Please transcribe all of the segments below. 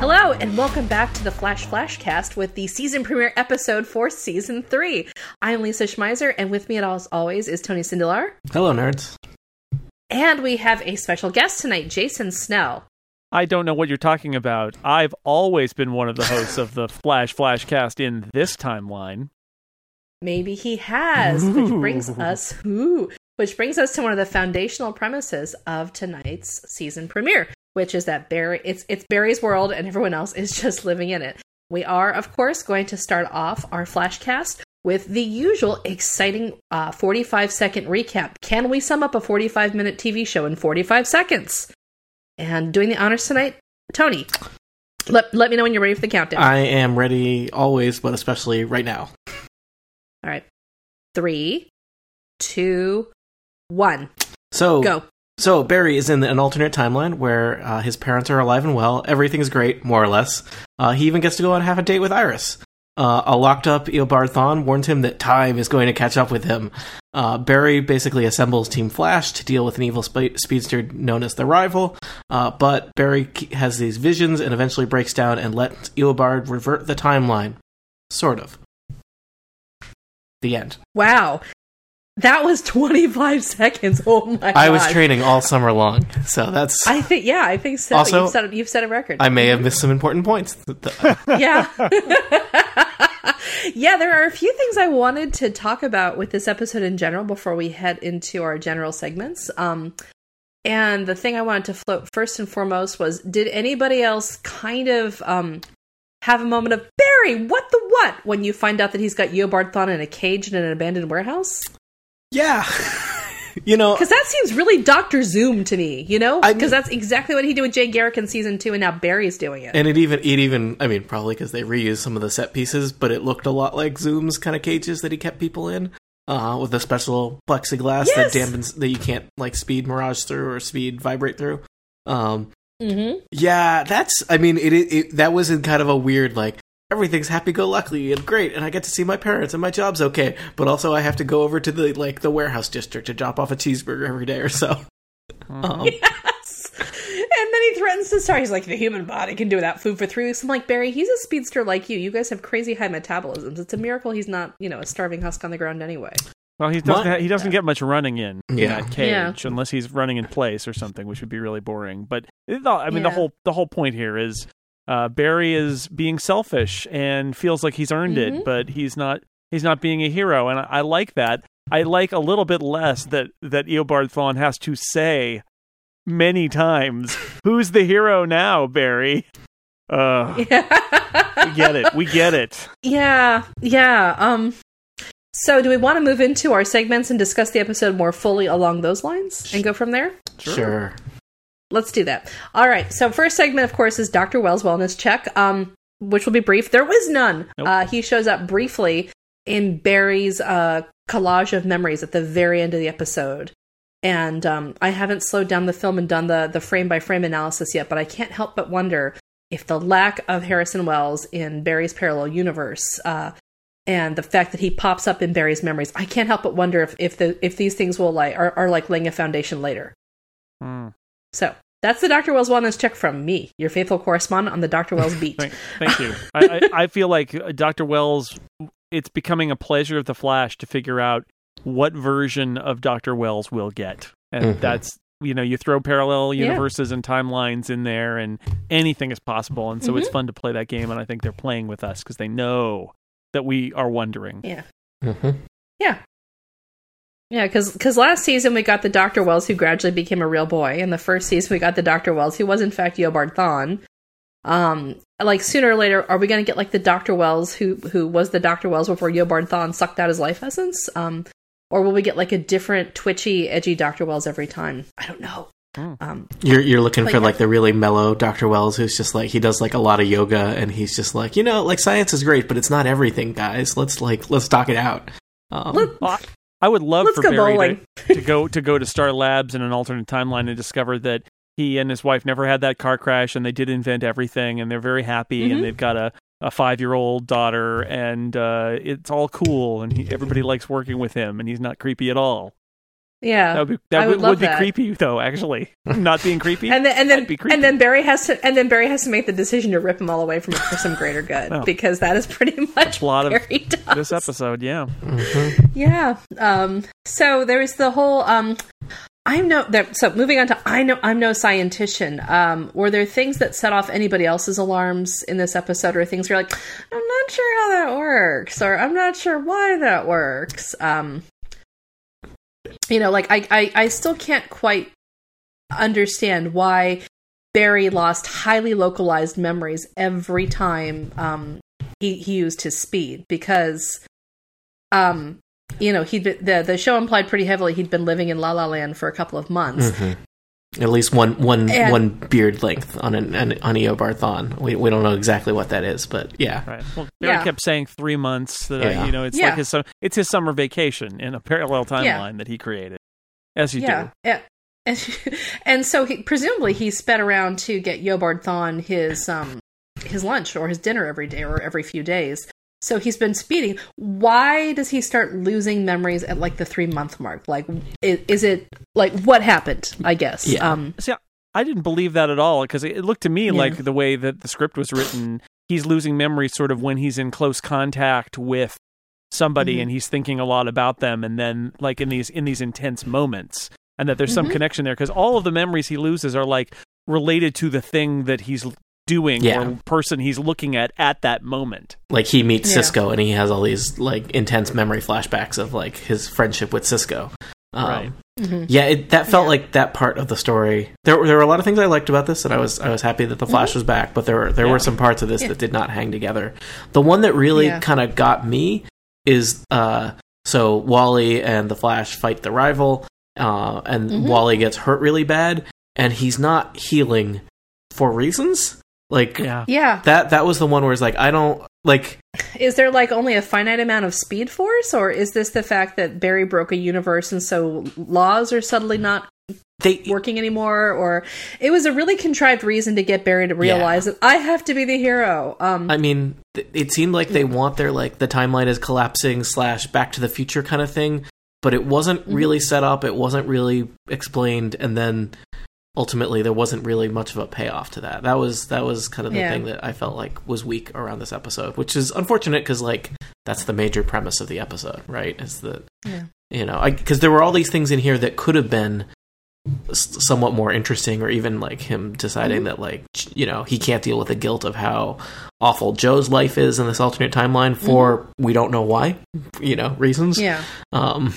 Hello, and welcome back to the Flash Flashcast with the season premiere episode for season three. I'm Lisa Schmeiser, and with me, as always, is Tony Sindelar. Hello, nerds. And we have a special guest tonight, Jason Snell. I don't know what you're talking about. I've always been one of the hosts of the Flash Flashcast in this timeline. Maybe he has, which brings us ooh, which brings us to one of the foundational premises of tonight's season premiere, which is that Barry it's it's Barry's world and everyone else is just living in it. We are, of course, going to start off our flashcast with the usual exciting uh, 45 second recap. Can we sum up a 45 minute TV show in 45 seconds? And doing the honors tonight, Tony. Let, let me know when you're ready for the countdown. I am ready always, but especially right now. All right. Three, two, one. So Go. So Barry is in an alternate timeline where uh, his parents are alive and well. Everything's great, more or less. Uh, he even gets to go on half a date with Iris. Uh, a locked up Eobard Thawne warns him that time is going to catch up with him. Uh, Barry basically assembles Team Flash to deal with an evil spe- speedster known as the Rival, uh, but Barry has these visions and eventually breaks down and lets Eobard revert the timeline. Sort of. The end. Wow. That was 25 seconds. Oh my I was training all summer long, so that's. I think, yeah, I think so. Also- you've, set a, you've set a record. I may have missed some important points. yeah. yeah, there are a few things I wanted to talk about with this episode in general before we head into our general segments. Um, and the thing I wanted to float first and foremost was did anybody else kind of um, have a moment of Barry, what the what when you find out that he's got Eobard Thawne in a cage in an abandoned warehouse? Yeah. you know, Because that seems really Doctor Zoom to me, you know? Because that's exactly what he did with Jay Garrick in season two, and now Barry's doing it. and it even it even I mean probably because they reused some of the set pieces, but it looked a lot like Zoom's kind of cages that he kept people in, uh, with a special plexiglass Yes! that dampens that you can't like speed mirage through or speed vibrate through. Um, mm-hmm. yeah, that's I mean it, it, it that was in kind of a weird like everything's happy go lucky and great and I get to see my parents and my job's okay, but also I have to go over to the like the warehouse district to drop off a cheeseburger every day or so. Um, Yes. And then he threatens to start. He's like, the human body can do without food for three weeks. I'm like, Barry, he's a speedster like you. You guys have crazy high metabolisms. It's a miracle he's not, you know, a starving husk on the ground anyway. Well, he doesn't. My- ha- he doesn't get much running in in Yeah. that cage Yeah. unless he's running in place or something, which would be really boring. But it, I mean, the whole the whole point here is uh, Barry is being selfish and feels like he's earned Mhm. it, but he's not. He's not being a hero, and I, I like that. I like a little bit less that that Eobard Thawne has to say many times, "Who's the hero now, Barry?" Uh, we get it. We get it. yeah. Yeah. Um, so do we want to move into our segments and discuss the episode more fully along those lines and go from there? sure. Let's do that. All right. So first segment, of course, is Dr. Wells' wellness check, um, which will be brief. There was none. Nope. Uh, he shows up briefly in Barry's uh, collage of memories at the very end of the episode. And um, I haven't slowed down the film and done the the frame by frame analysis yet, but I can't help but wonder if the lack of Harrison Wells in Barry's parallel universe uh, and the fact that he pops up in Barry's memories, I can't help but wonder if if the if these things will like are, are like laying a foundation later. Hmm. So that's the Dr. Wells wellness check from me, your faithful correspondent on the Dr. Wells beat. Thank, thank you. I, I, I feel like uh, Dr. Wells, it's becoming a pleasure of the Flash to figure out what version of Dr. Wells we'll get. And Mhm. that's, you know, you throw parallel Yeah. universes and timelines in there, and anything is possible. And so Mm-hmm. it's fun to play that game. And I think they're playing with us because they know that we are wondering. Yeah. Mm-hmm. Yeah. Yeah, because last season we got the Dr. Wells who gradually became a real boy, and the first season we got the Dr. Wells who was in fact Eobard Thawne. Um, like sooner or later, are we going to get like the Dr. Wells who who was the Dr. Wells before Eobard Thawne sucked out his life essence? Um, or will we get like a different twitchy, edgy Dr. Wells every time? I don't know. Hmm. Um, You're you're looking for yeah. like the really mellow Dr. Wells who's just like he does like a lot of yoga and he's just like, you know, like science is great, but it's not everything, guys. Let's like let's talk it out. Um, Look- Well, I would love Let's for go Barry bowling. to, to go to go to Star Labs in an alternate timeline and discover that he and his wife never had that car crash and they did invent everything and they're very happy Mhm. and they've got a, a five year old daughter and uh, it's all cool and he, everybody likes working with him and he's not creepy at all. Yeah. That would be that would, would would be that. creepy though. Actually, not being creepy. and then and then be creepy. and then Barry has to and then Barry has to make the decision to rip them all away from it for some greater good Well, because that is pretty much plot what of does. this episode, yeah. Yeah. Um, so there is the whole. Um, I'm no. There, so moving on to I know I'm no scientician. Um, were there things that set off anybody else's alarms in this episode, or things where you're like, I'm not sure how that works, or I'm not sure why that works. Um, you know, like I, I, I still can't quite understand why Barry lost highly localized memories every time um, he he used his speed because um you know he'd been, the the show implied pretty heavily he'd been living in La La Land for a couple of months. Mhm. At least one one And- one beard length on an, an on Eobard Thawne. We we don't know exactly what that is, but yeah. Right. Well, Barry Yeah. kept saying three months. That Yeah. you know, it's Yeah. like his it's his summer vacation in a parallel timeline Yeah. that he created, as you yeah, do. yeah. And, and so he, presumably he sped around to get Eobard Thawne his um his lunch or his dinner every day or every few days. So he's been speeding. Why does he start losing memories at like the three month mark? Like, is, is it like what happened? I guess. Yeah. Um, See, I didn't believe that at all because it looked to me Yeah. like the way that the script was written, he's losing memory sort of when he's in close contact with somebody Mhm. and he's thinking a lot about them, and then like in these in these intense moments, and that there's some Mhm. connection there because all of the memories he loses are like related to the thing that he's doing Yeah. or person he's looking at at that moment. Like he meets Yeah. Cisco and he has all these like intense memory flashbacks of like his friendship with Cisco. Um, Right. mhm. Yeah, it, that felt Yeah. like that part of the story. There, were- there were a lot of things I liked about this, and I was I was happy that the Flash was back. But there were there Yeah. were some parts of this Yeah. that did not hang together. The one that really Yeah. kind of got me is uh, so Wally and the Flash fight the rival, uh, and Mhm. Wally gets hurt really bad, and he's not healing for reasons. Like Yeah. Yeah. that that was the one where it's like I don't like Is there like only a finite amount of speed force, or is this the fact that Barry broke a universe and so laws are suddenly not they working anymore? Or it was a really contrived reason to get Barry to realize that I have to be the hero. Um, I mean, it seemed like they want their like the timeline is collapsing slash Back to the Future kind of thing, but it wasn't Mhm. really set up. It wasn't really explained, and then ultimately there wasn't really much of a payoff to that. That was that was kind of the Yeah. thing that I felt like was weak around this episode, which is unfortunate because like that's the major premise of the episode, right? Is that Yeah. you know because there were all these things in here that could have been somewhat more interesting or even like him deciding Mhm. that like you know he can't deal with the guilt of how awful joe's life is in this alternate timeline for we don't know why you know reasons yeah. um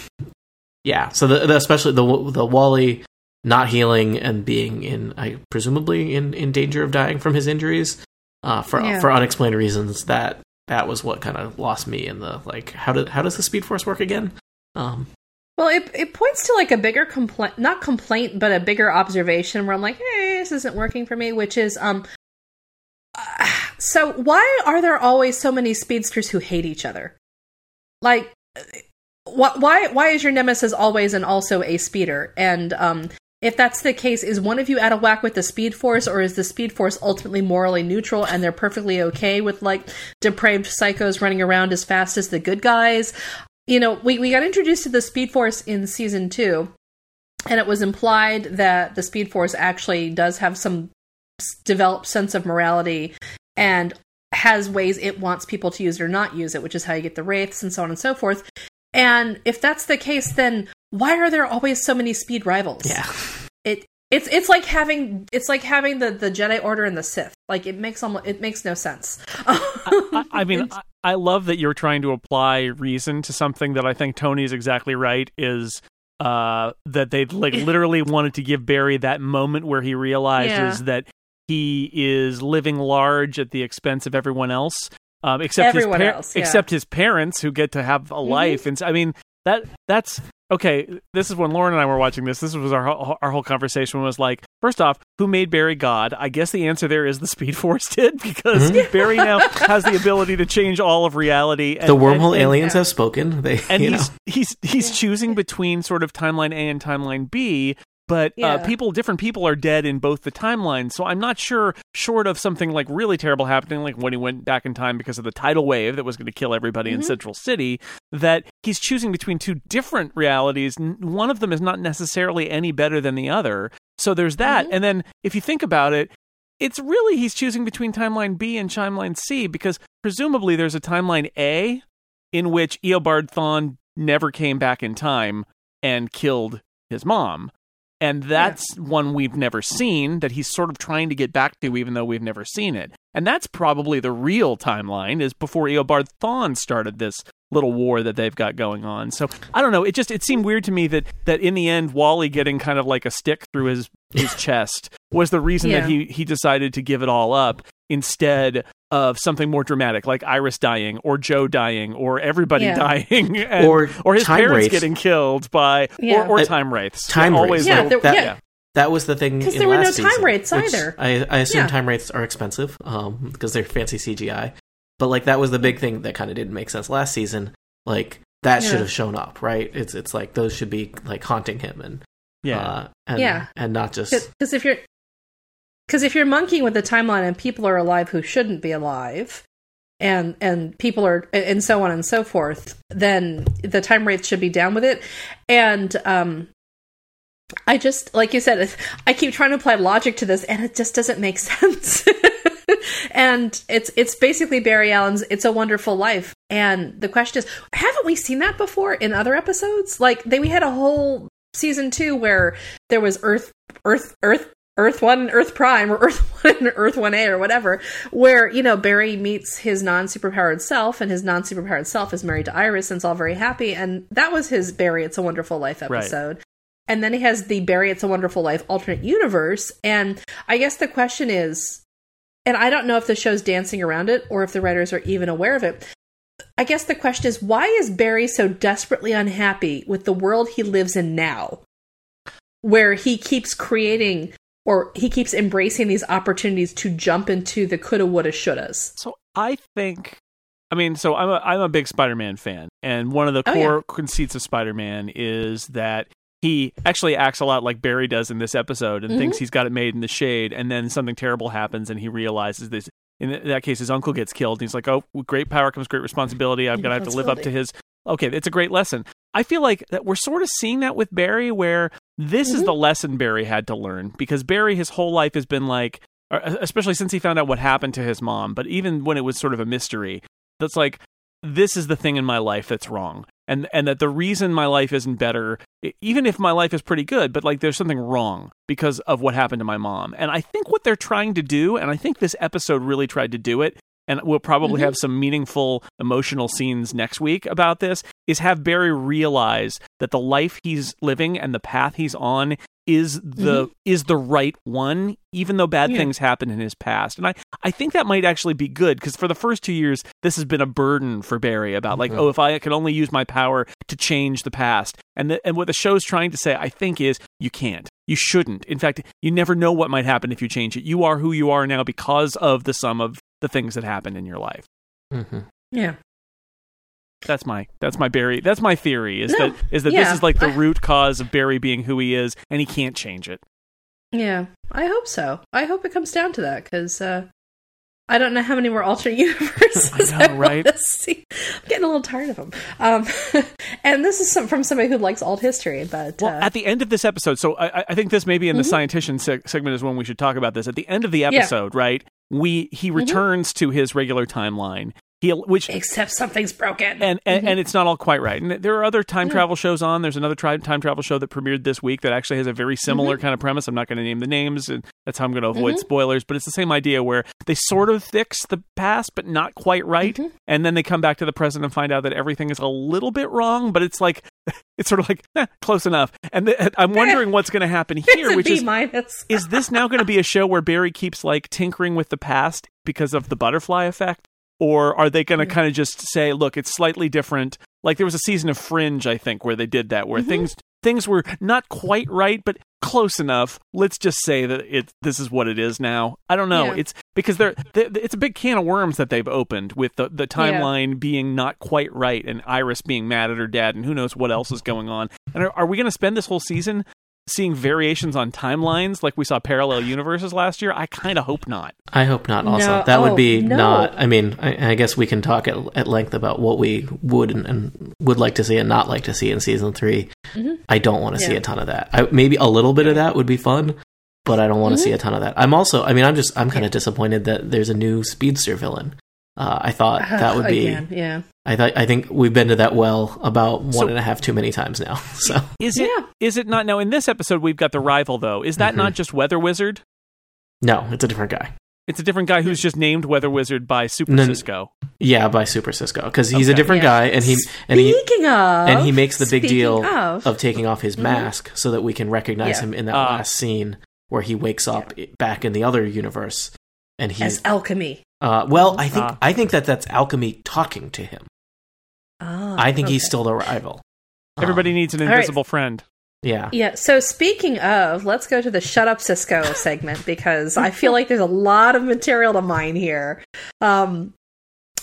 yeah so the, the especially the the wally not healing and being in i presumably in in danger of dying from his injuries uh for Yeah. for unexplained reasons that that was what kind of lost me in the like how did how does the speed force work again um Well, it it points to like a bigger complaint, not complaint, but a bigger observation where I'm like, hey, this isn't working for me. Which is, um, so why are there always so many speedsters who hate each other? Like, wh- why why is your nemesis always and also a speeder? And um, if that's the case, is one of you out of whack with the speed force, or is the speed force ultimately morally neutral and they're perfectly okay with like depraved psychos running around as fast as the good guys? you know, we, we got introduced to the Speed Force in season two, and it was implied that the Speed Force actually does have some developed sense of morality and has ways it wants people to use it or not use it, which is how you get the wraiths and so on and so forth. And if that's the case, then why are there always so many speed rivals? yeah It it's it's like having it's like having the, the Jedi Order and the Sith. Like it makes almost it makes no sense. I, I mean, I, I love that you're trying to apply reason to something that I think Tony is exactly right. Is uh, that they like literally wanted to give Barry that moment where he realizes Yeah. that he is living large at the expense of everyone else, um, except Everyone his else, yeah. except his parents who get to have a life. And so, I mean, that that's okay. This is when Lauren and I were watching this. This was our whole- our whole conversation was like, first off, who made Barry God? I guess the answer there is the Speed Force did because mm-hmm. Barry now has the ability to change all of reality. And, the wormhole and- and- aliens have spoken. They, and you he's know. he's he's choosing between sort of timeline A and timeline B. But Yeah. uh, people, different people are dead in both the timelines. So I'm not sure, short of something like really terrible happening, like when he went back in time because of the tidal wave that was going to kill everybody in Central City, that he's choosing between two different realities. One of them is not necessarily any better than the other. So there's that. And then if you think about it, it's really he's choosing between timeline B and timeline C because presumably there's a timeline A in which Eobard Thawne never came back in time and killed his mom. And that's one we've never seen that he's sort of trying to get back to, even though we've never seen it. And that's probably the real timeline is before Eobard Thawne started this little war that they've got going on. So I don't know. It just it seemed weird to me that that in the end, Wally getting kind of like a stick through his his chest was the reason that he he decided to give it all up instead of something more dramatic like Iris dying or Joe dying or everybody Yeah. dying and, Or or his time parents wraiths. getting killed by Yeah. or, or Uh, time wraiths. time always wraiths. Yeah, the- there- that, yeah. that was the thing 'Cause in there were no last time season, wraiths which either. I, I assume Yeah. time wraiths are expensive um, because they're fancy CGI. But like that was the big thing that kind of didn't make sense last season. Like that Yeah. should have shown up, right? It's it's like those should be like haunting him and yeah. uh, and Yeah. and not just Because if you're because if you're monkeying with the timeline and people are alive who shouldn't be alive, and and people are and so on and so forth, then the time wraith should be down with it. And um, I just like you said, I keep trying to apply logic to this, and it just doesn't make sense. and it's it's basically Barry Allen's "It's a Wonderful Life," and the question is, haven't we seen that before in other episodes? Like they we had a whole season two where there was Earth, Earth, Earth. Earth One, Earth Prime, or Earth One, and Earth One A, or whatever, where you know Barry meets his non-superpowered self, and his non-superpowered self is married to Iris, and it's all very happy, and that was his Barry. It's a Wonderful Life Right. episode. And then he has the Barry It's a Wonderful Life alternate universe. And I guess the question is, and I don't know if the show's dancing around it or if the writers are even aware of it. I guess the question is, why is Barry so desperately unhappy with the world he lives in now, where he keeps creating or he keeps embracing these opportunities to jump into the coulda, woulda, shouldas? So I think, I mean, so I'm a I'm a big Spider-Man fan, and one of the Oh, core conceits of Spider-Man is that he actually acts a lot like Barry does in this episode, and Mhm. thinks he's got it made in the shade, and then something terrible happens, and he realizes this. In that case, his uncle gets killed, and he's like, "Oh, great power comes great responsibility. I'm gonna have to live up to his." Okay, it's a great lesson. I feel like that we're sort of seeing that with Barry, where this is Mhm. the lesson Barry had to learn because Barry, his whole life has been like, especially since he found out what happened to his mom, but even when it was sort of a mystery, that's like, this is the thing in my life that's wrong. And, and that the reason my life isn't better, even if my life is pretty good, but like there's something wrong because of what happened to my mom. And I think what they're trying to do, and I think this episode really tried to do it, and we'll probably Mhm. have some meaningful emotional scenes next week about this, is have Barry realize that the life he's living and the path he's on is the is the right one even though bad Yeah. things happened in his past and i i think that might actually be good because for the first two years this has been a burden for barry about like Mhm. oh if i could only use my power to change the past and the, and what the show's trying to say i think is you can't you shouldn't in fact you never know what might happen if you change it you are who you are now because of the sum of the things that happened in your life mm-hmm. Yeah. That's my that's my Barry. That's my theory. Is No, that is that yeah, this is like the root cause of Barry being who he is, and he can't change it. Yeah, I hope so. I hope it comes down to that because uh, I don't know how many more alternate universes I know, right? wanna see. I'm getting a little tired of them. Um, and this is some, from somebody who likes alt history, but Well, uh, at the end of this episode, so I, I think this maybe in the Mhm. scientician se- segment is when we should talk about this. At the end of the episode, right? We he Mm-hmm. returns to his regular timeline. He which except something's broken. and and, Mhm. and it's not all quite right. And there are other time Yeah. travel shows on. There's another tri- time travel show that premiered this week that actually has a very similar Mm-hmm. kind of premise. I'm not going to name the names, and that's how I'm going to avoid spoilers. But it's the same idea where they sort of fix the past, but not quite right, Mhm. and then they come back to the present and find out that everything is a little bit wrong. But it's like it's sort of like eh, close enough. And th- I'm wondering what's going to happen here, which is is this now going to be a show where Barry keeps like tinkering with the past because of the butterfly effect? Or are they going to kind of just say, look, it's slightly different, Like there was a season of Fringe, I think, where they did that, where Mhm. things things were not quite right, but close enough. Let's just say that it this is what it is now. I don't know. Yeah. It's because they're, they it's a big can of worms that they've opened with the the timeline being not quite right and Iris being mad at her dad and who knows what else is going on. And are, are we going to spend this whole season seeing variations on timelines like we saw parallel universes last year? I kind of hope not. I hope not. Also, No. that would Oh, be no. not. I mean, I, I guess we can talk at, at length about what we would and, and would like to see and not like to see in season 3 Mhm. I don't want to see a ton of that. I, maybe a little bit of that would be fun, but I don't want to Mhm. see a ton of that. I'm also. I mean, I'm just. I'm kind Yeah. of disappointed that there's a new speedster villain. Uh, I thought that would be. Again, yeah. I thought. I think we've been to that well about one So- and a half too many times now. So Is it Yeah. is it not now in this episode we've got the rival though. Is that Mhm. not just Weather Wizard? no, it's a different guy. It's a different guy who's just named Weather Wizard by Super No, Cisco. Yeah, by Super Cisco because he's a different Yeah. guy and he and he of, and he makes the big deal of, of taking off his Mhm. mask so that we can recognize Yeah. him in that Ah. last scene where he wakes up i- back in the other universe and he's as alchemy. Uh, well i think Ah. i think that that's alchemy talking to him Ah, i think he's still the rival Um, Everybody needs an All right. invisible friend. yeah Yeah. So speaking of, let's go to the "Shut Up, Cisco" segment because I feel like there's a lot of material to mine here. Um,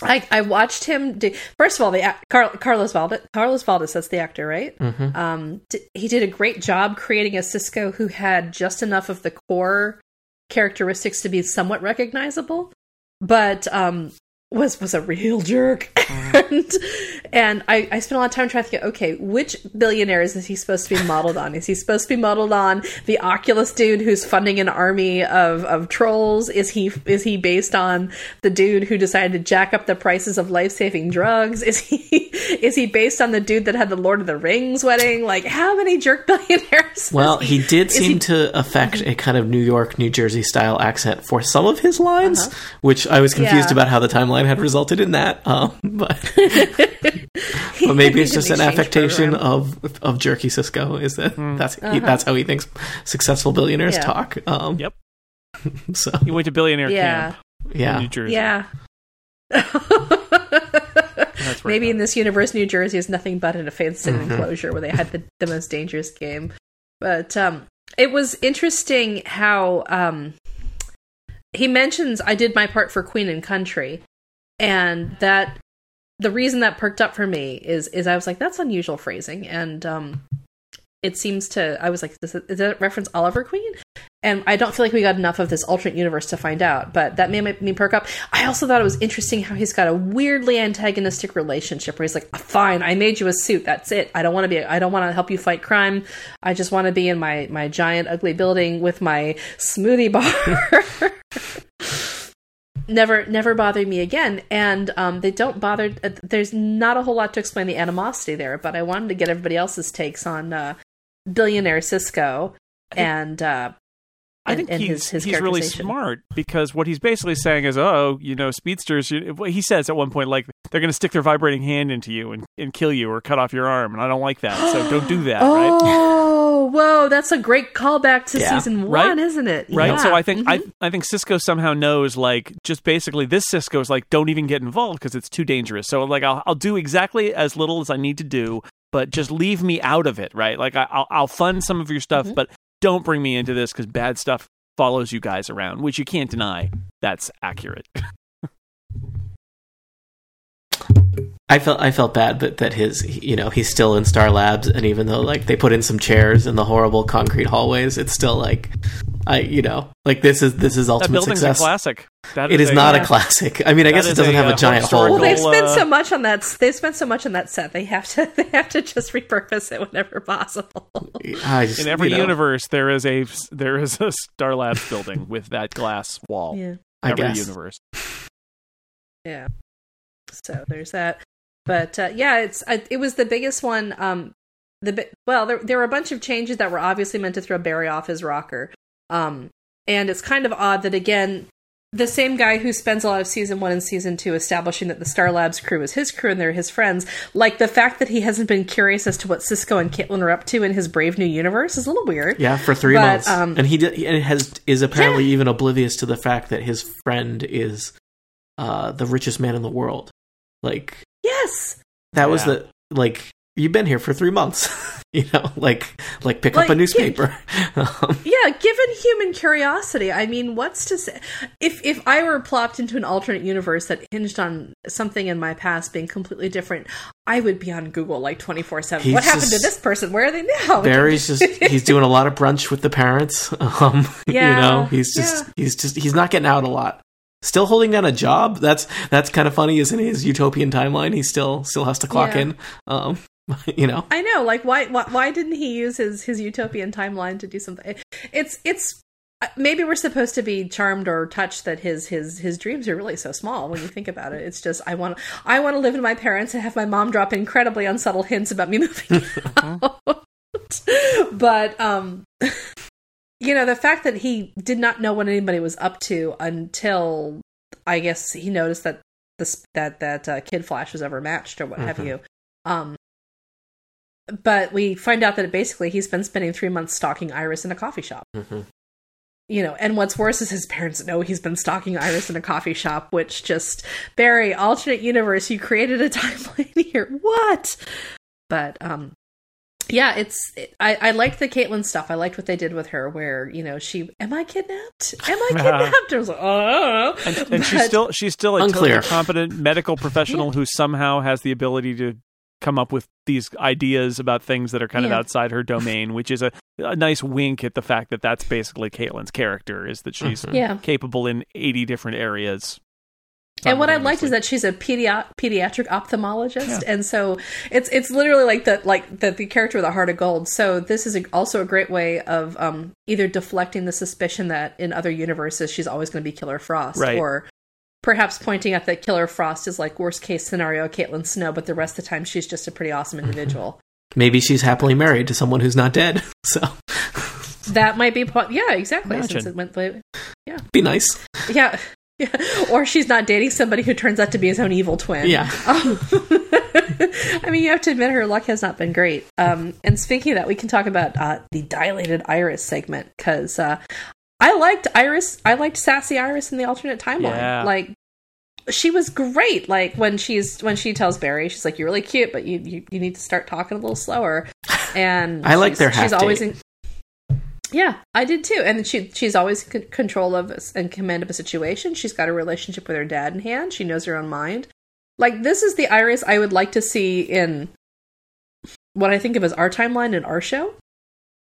I I watched him do. First of all, the Car- Carlos Valdes. Carlos Valdes. That's the actor, right? hmm Um, d- he did a great job creating a Cisco who had just enough of the core characteristics to be somewhat recognizable, but um, was was a real jerk. and and I, I spent a lot of time trying to think, okay, which billionaires is he supposed to be modeled on? Is he supposed to be modeled on the Oculus dude who's funding an army of, of trolls? Is he is he based on the dude who decided to jack up the prices of life saving drugs? Is he is he based on the dude that had the Lord of the Rings wedding? Like how many jerk billionaires? well is he did seem he- to affect a kind of new york new jersey style accent for some of his lines which i was confused Uh-huh. Yeah. about how the timeline had resulted in that um, but but maybe it's just an affectation program. of of jerky cisco is that that's Uh-huh. that's how he thinks successful billionaires Yeah. talk um Yep. so He went to billionaire Yeah. camp yeah in New Jersey. Yeah. That's where Maybe in got this universe, New Jersey is nothing but an fenced in Mhm. enclosure where they had the, the most dangerous game. But um, it was interesting how um, he mentions I did my part for Queen and Country, and that the reason that perked up for me is is I was like that's unusual phrasing, and um, it seems to I was like is, it, reference Oliver Queen? And I don't feel like we got enough of this alternate universe to find out, but that made me perk up. I also thought it was interesting how he's got a weirdly antagonistic relationship where he's like, "Fine, I made you a suit. That's it. I don't want to be. I don't want to help you fight crime. I just want to be in my my giant ugly building with my smoothie bar." never never bothered me again and um, they don't bother uh, there's not a whole lot to explain the animosity there but i wanted to get everybody else's takes on uh, billionaire cisco and uh I and- think and he's his- his he's really smart because what he's basically saying is, oh, you know, speedsters. You, what he says at one point, like they're going to stick their vibrating hand into you and, and kill you or cut off your arm, and I don't like that. So don't do that, right? oh whoa that's a great callback to Yeah. season Right? one isn't it Right. Yeah. So I think Mhm. I I think Cisco somehow knows like just basically this Cisco is like don't even get involved because it's too dangerous. So like I'll I'll do exactly as little as I need to do, but just leave me out of it, right? Like I, I'll I'll fund some of your stuff, Mhm. but don't bring me into this because bad stuff follows you guys around, which you can't deny. That's accurate. I felt I felt bad, but that his you know he's still in Star Labs, and even though like they put in some chairs in the horrible concrete hallways, it's still like I you know like this is this is that ultimate building's success. a classic. That It is a- not Yeah. a classic. I mean, I That guess it doesn't a, have a uh, giant hole. well they've spent uh, so much on that they've spent so much on that set they have to they have to just repurpose it whenever possible just, In every you know, universe, there is a there is a Star Labs building with that glass wall. yeah I every guess. universe. Yeah. So there's that. But uh, yeah, it's it was the biggest one. Um, the well, there there were a bunch of changes that were obviously meant to throw Barry off his rocker. Um, and it's kind of odd that again, the same guy who spends a lot of season one and season two establishing that the Star Labs crew is his crew and they're his friends, like the fact that he hasn't been curious as to what Cisco and Caitlin are up to in his Brave New Universe is a little weird. Yeah, for three But, months, um, and he did, and has is apparently even oblivious to the fact that his friend is uh, the richest man in the world. Like Yes. that was the like you've been here for three months. you know, like like pick Like, up a yeah. newspaper. um, Yeah, given human curiosity, I mean, what's to say? If if I were plopped into an alternate universe that hinged on something in my past being completely different, I would be on Google like twenty four seven. What happened to this person? Where are they now? Barry's just he's doing a lot of brunch with the parents. Um, you know, he's just he's just he's not getting out a lot. Still holding down a job. That's that's kind of funny, isn't it? His utopian timeline. He still still has to clock Yeah. in. Um, you know, I know, like why, why why didn't he use his his utopian timeline to do something? It's it's uh, maybe we're supposed to be charmed or touched that his his his dreams are really so small when you think about it. It's just I want I want to live with my parents and have my mom drop incredibly unsubtle hints about me moving out. but um you know, the fact that he did not know what anybody was up to until I guess he noticed that this that that uh, Kid Flash was ever matched or what have Mhm. you. Um but we find out that basically he's been spending three months stalking Iris in a coffee shop. Mhm. You know, and what's worse is his parents know he's been stalking Iris in a coffee shop, which just Barry, alternate universe, you created a timeline here. What? But um yeah, it's it, I I liked the Caitlin stuff. I liked what they did with her, where you know she am I kidnapped? Am I kidnapped? I was like, oh, and, and she's still she's still a Unclear. totally competent medical professional who somehow has the ability to come up with these ideas about things that are kind of outside her domain, which is a, a nice wink at the fact that that's basically Caitlin's character is that she's Mhm. yeah. capable in 80 different areas. And what I liked is that she's a pedi- pediatric ophthalmologist, Yeah. and so it's it's literally like the like the, the character with a heart of gold. So this is a, also a great way of um, either deflecting the suspicion that in other universes she's always going to be Killer Frost, Right. or perhaps pointing out that Killer Frost is like worst case scenario Caitlin Snow, but the rest of the time she's just a pretty awesome individual. maybe she's happily married to someone who's not dead. So that might be po- yeah exactly Imagine. since it went yeah, be nice. yeah. Yeah, or she's not dating somebody who turns out to be his own evil twin. Yeah. Um, I mean, you have to admit her luck has not been great. Um, and speaking of that, we can talk about uh, the dilated Iris segment because uh, I liked Iris. I liked sassy Iris in the alternate timeline. Yeah. Like she was great. Like when she's when she tells Barry, she's like, "You're really cute, but you you, you need to start talking a little slower." And I like she's- their She's always in. Yeah, I did too. And she she's always in c- control of us and command of a situation. She's got a relationship with her dad in hand. She knows her own mind. Like this is the Iris I would like to see in what I think of as our timeline and our show,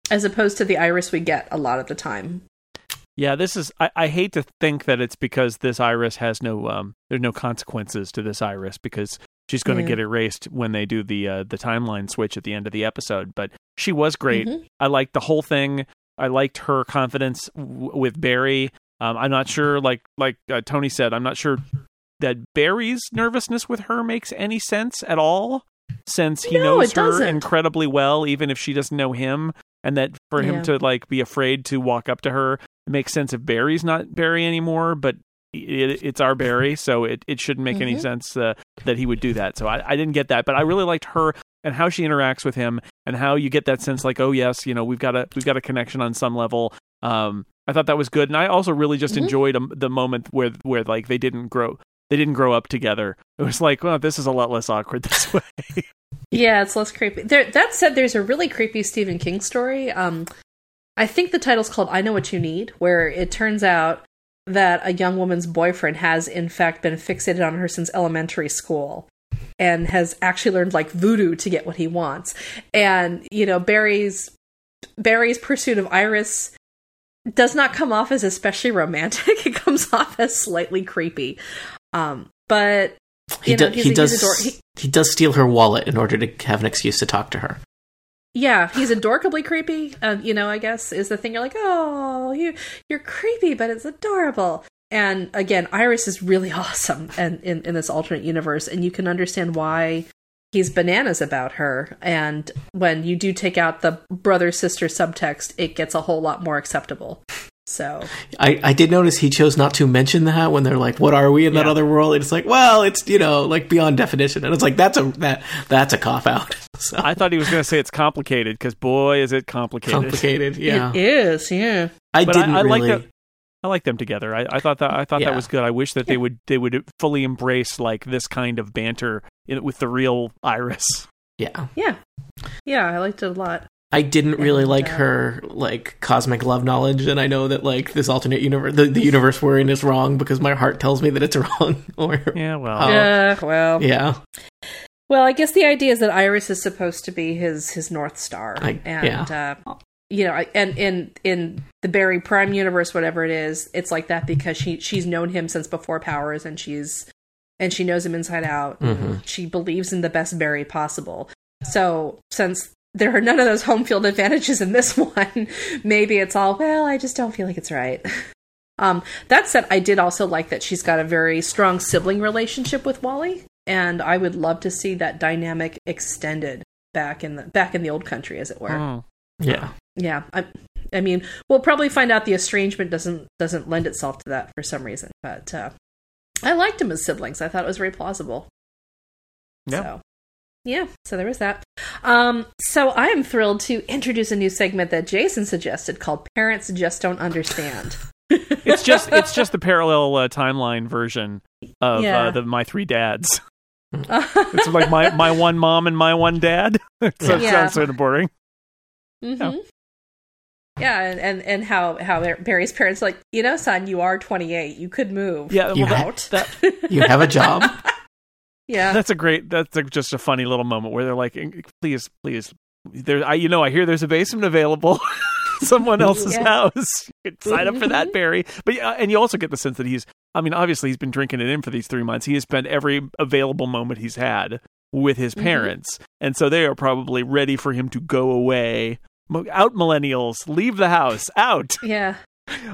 as opposed to the Iris we get a lot of the time. Yeah, this is. I, I hate to think that it's because this iris has no um. There's no consequences to this iris because she's going to Yeah. get erased when they do the uh, the timeline switch at the end of the episode. But she was great. Mhm. I liked the whole thing. I liked her confidence w- with Barry. Um, I'm not sure, like like uh, Tony said, I'm not sure that Barry's nervousness with her makes any sense at all, since he No, knows her doesn't. incredibly well, even if she doesn't know him, and that for him Yeah. to like be afraid to walk up to her makes sense if Barry's not Barry anymore, but it, it's our Barry, so it, it shouldn't make any Mhm. sense uh, that he would do that. So I, I didn't get that, but I really liked her and how she interacts with him and how you get that sense like, oh yes, you know, we've got a we've got a connection on some level. Um, I thought that was good, and I also really just Mhm. enjoyed um, the moment where where like they didn't grow they didn't grow up together. It was like, well, this is a lot less awkward this way. Yeah, it's less creepy. There, that said, there's a really creepy Stephen King story. Um, I think the title's called "I Know What You Need," where it turns out that a young woman's boyfriend has, in fact, been fixated on her since elementary school, and has actually learned like voodoo to get what he wants. And you know, Barry's Barry's pursuit of Iris does not come off as especially romantic. it comes off as slightly creepy. Um, but He, know, do- he does. a dork. He- he does steal her wallet in order to have an excuse to talk to her. Yeah, he's adorably creepy. Um, you know, I guess is the thing. You're like, oh, you you're creepy, but it's adorable. And again, Iris is really awesome, and in, in this alternate universe, and you can understand why he's bananas about her. And when you do take out the brother sister subtext, it gets a whole lot more acceptable. So I, I did notice he chose not to mention that when they're like, "What are we in that Yeah. other world?" It's like, well, it's you know like beyond definition, and it's like that's a that that's a cop out. So I thought he was going to say it's complicated because boy, is it complicated. complicated. Yeah, it is, yeah. I But didn't I like really. that- I like them together. I, I thought that I thought Yeah. that was good. I wish that they would they would fully embrace like this kind of banter in, with the real Iris. Yeah. Yeah. Yeah, I liked it a lot. I didn't really And, like uh, her like cosmic love knowledge, and I know that like this alternate universe, the, the universe we're in is wrong because my heart tells me that it's wrong. or Yeah, well. Yeah, well. yeah, Well, I guess the idea is that Iris is supposed to be his his north star, I- and uh, you know, I- and in in the Barry Prime universe, whatever it is, it's like that because she she's known him since before Powers, and she's and she knows him inside out. Mhm. She believes in the best Barry possible. So since there are none of those home field advantages in this one, maybe it's all well. I just don't feel like it's right. Um, that said, I did also like that she's got a very strong sibling relationship with Wally, and I would love to see that dynamic extended back in the back in the old country, as it were. oh. yeah. Yeah, I, I mean, we'll probably find out the estrangement doesn't doesn't lend itself to that for some reason, but uh, I liked him as siblings. I thought it was very plausible. Yeah. So, yeah, so there was that. Um, so I am thrilled to introduce a new segment that Jason suggested called "Parents Just Don't Understand." it's just it's just the parallel uh, timeline version of Yeah. uh, the my three dads. It's like my my one mom and my one dad. so it Yeah. sounds sort of boring. hmm Yeah, and, and and how how Barry's parents are like, you know, son, you are 28. You could move. Yeah, You well, that, out. that You have a job. yeah. that's a great that's a, just a funny little moment where they're like, please, please, there. I you know I hear there's a basement available. Someone else's Yeah. house. You could sign up for that, Mhm. Barry. But yeah, and you also get the sense that he's. I mean, obviously he's been drinking it in for these three months. He has spent every available moment he's had with his Mhm. parents, and so they are probably ready for him to go away. Out, millennials, leave the house. Out. yeah.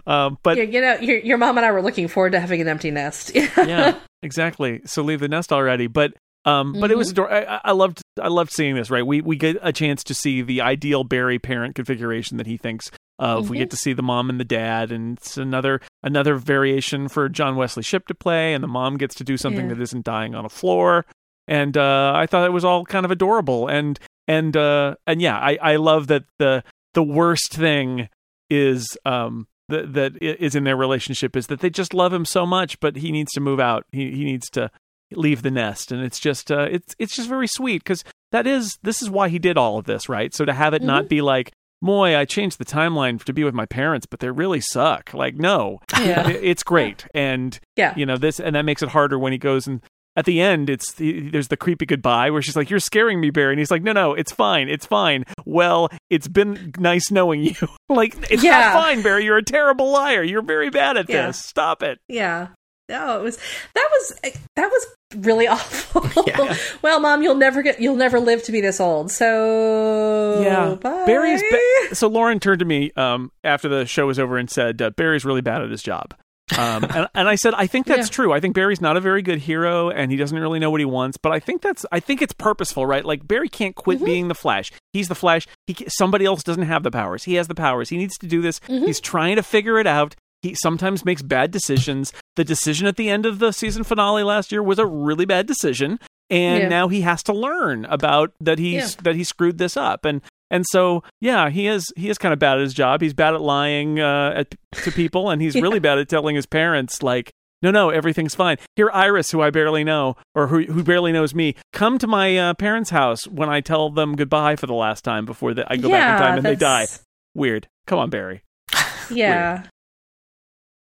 Um, but you, you know, your, your mom and I were looking forward to having an empty nest. yeah, exactly. So leave the nest already. But um, but it was ador- I, I- loved I loved seeing this. Right, we we get a chance to see the ideal Barry parent configuration that he thinks of. We Mhm. get to see the mom and the dad, and it's another another variation for John Wesley Shipp to play, and the mom gets to do something Yeah. that isn't dying on a floor. And uh, I thought it was all kind of adorable, and and uh, and yeah, I I love that the the worst thing is um that that is in their relationship is that they just love him so much, but he needs to move out. He he needs to leave the nest, and it's just uh, it's it's just very sweet because that is this is why he did all of this, right? So to have it not be like, "Moy, I changed the timeline to be with my parents, but they really suck." Like, no, Yeah. it- it's great, and Yeah. you know this, and that makes it harder when he goes and. At the end, it's the, there's the creepy goodbye where she's like, "You're scaring me, Barry," and he's like, "No, no, it's fine, it's fine." Well, it's been nice knowing you. like, it's Yeah. not fine, Barry. You're a terrible liar. You're very bad at Yeah. this. Stop it. Yeah. No, it was that was that was really awful. Yeah. well, mom, you'll never get you'll never live to be this old. So yeah, bye. Barry's. Ba- so Lauren turned to me um, after the show was over and said, uh, "Barry's really bad at his job." Um, and, and I said, "I think that's Yeah. true. I think Barry's not a very good hero, and he doesn't really know what he wants. But I think that's. I think it's purposeful, right? Like Barry can't quit being the Flash. He's the Flash. He somebody else doesn't have the powers. He has the powers. He needs to do this. He's trying to figure it out." He sometimes makes bad decisions. The decision at the end of the season finale last year was a really bad decision, and Yeah. now he has to learn about that he's Yeah. that he screwed this up. And and so yeah, he is he is kind of bad at his job. He's bad at lying uh, at, to people, and he's Yeah. really bad at telling his parents like. No, no, everything's fine. Here, Iris, who I barely know, or who who barely knows me, come to my uh, parents' house when I tell them goodbye for the last time before the, I go back in time and they die. Weird. Come on, Barry. Yeah.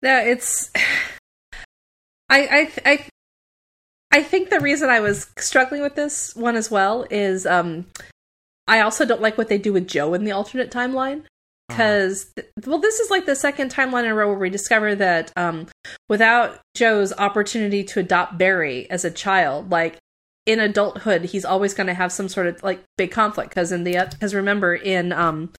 Yeah, it's I I I I think the reason I was struggling with this one as well is um I also don't like what they do with Joe in the alternate timeline because well this is like the second timeline in a row where we discover that um without Joe's opportunity to adopt Barry as a child like in adulthood he's always going to have some sort of like big conflict because in the because remember in um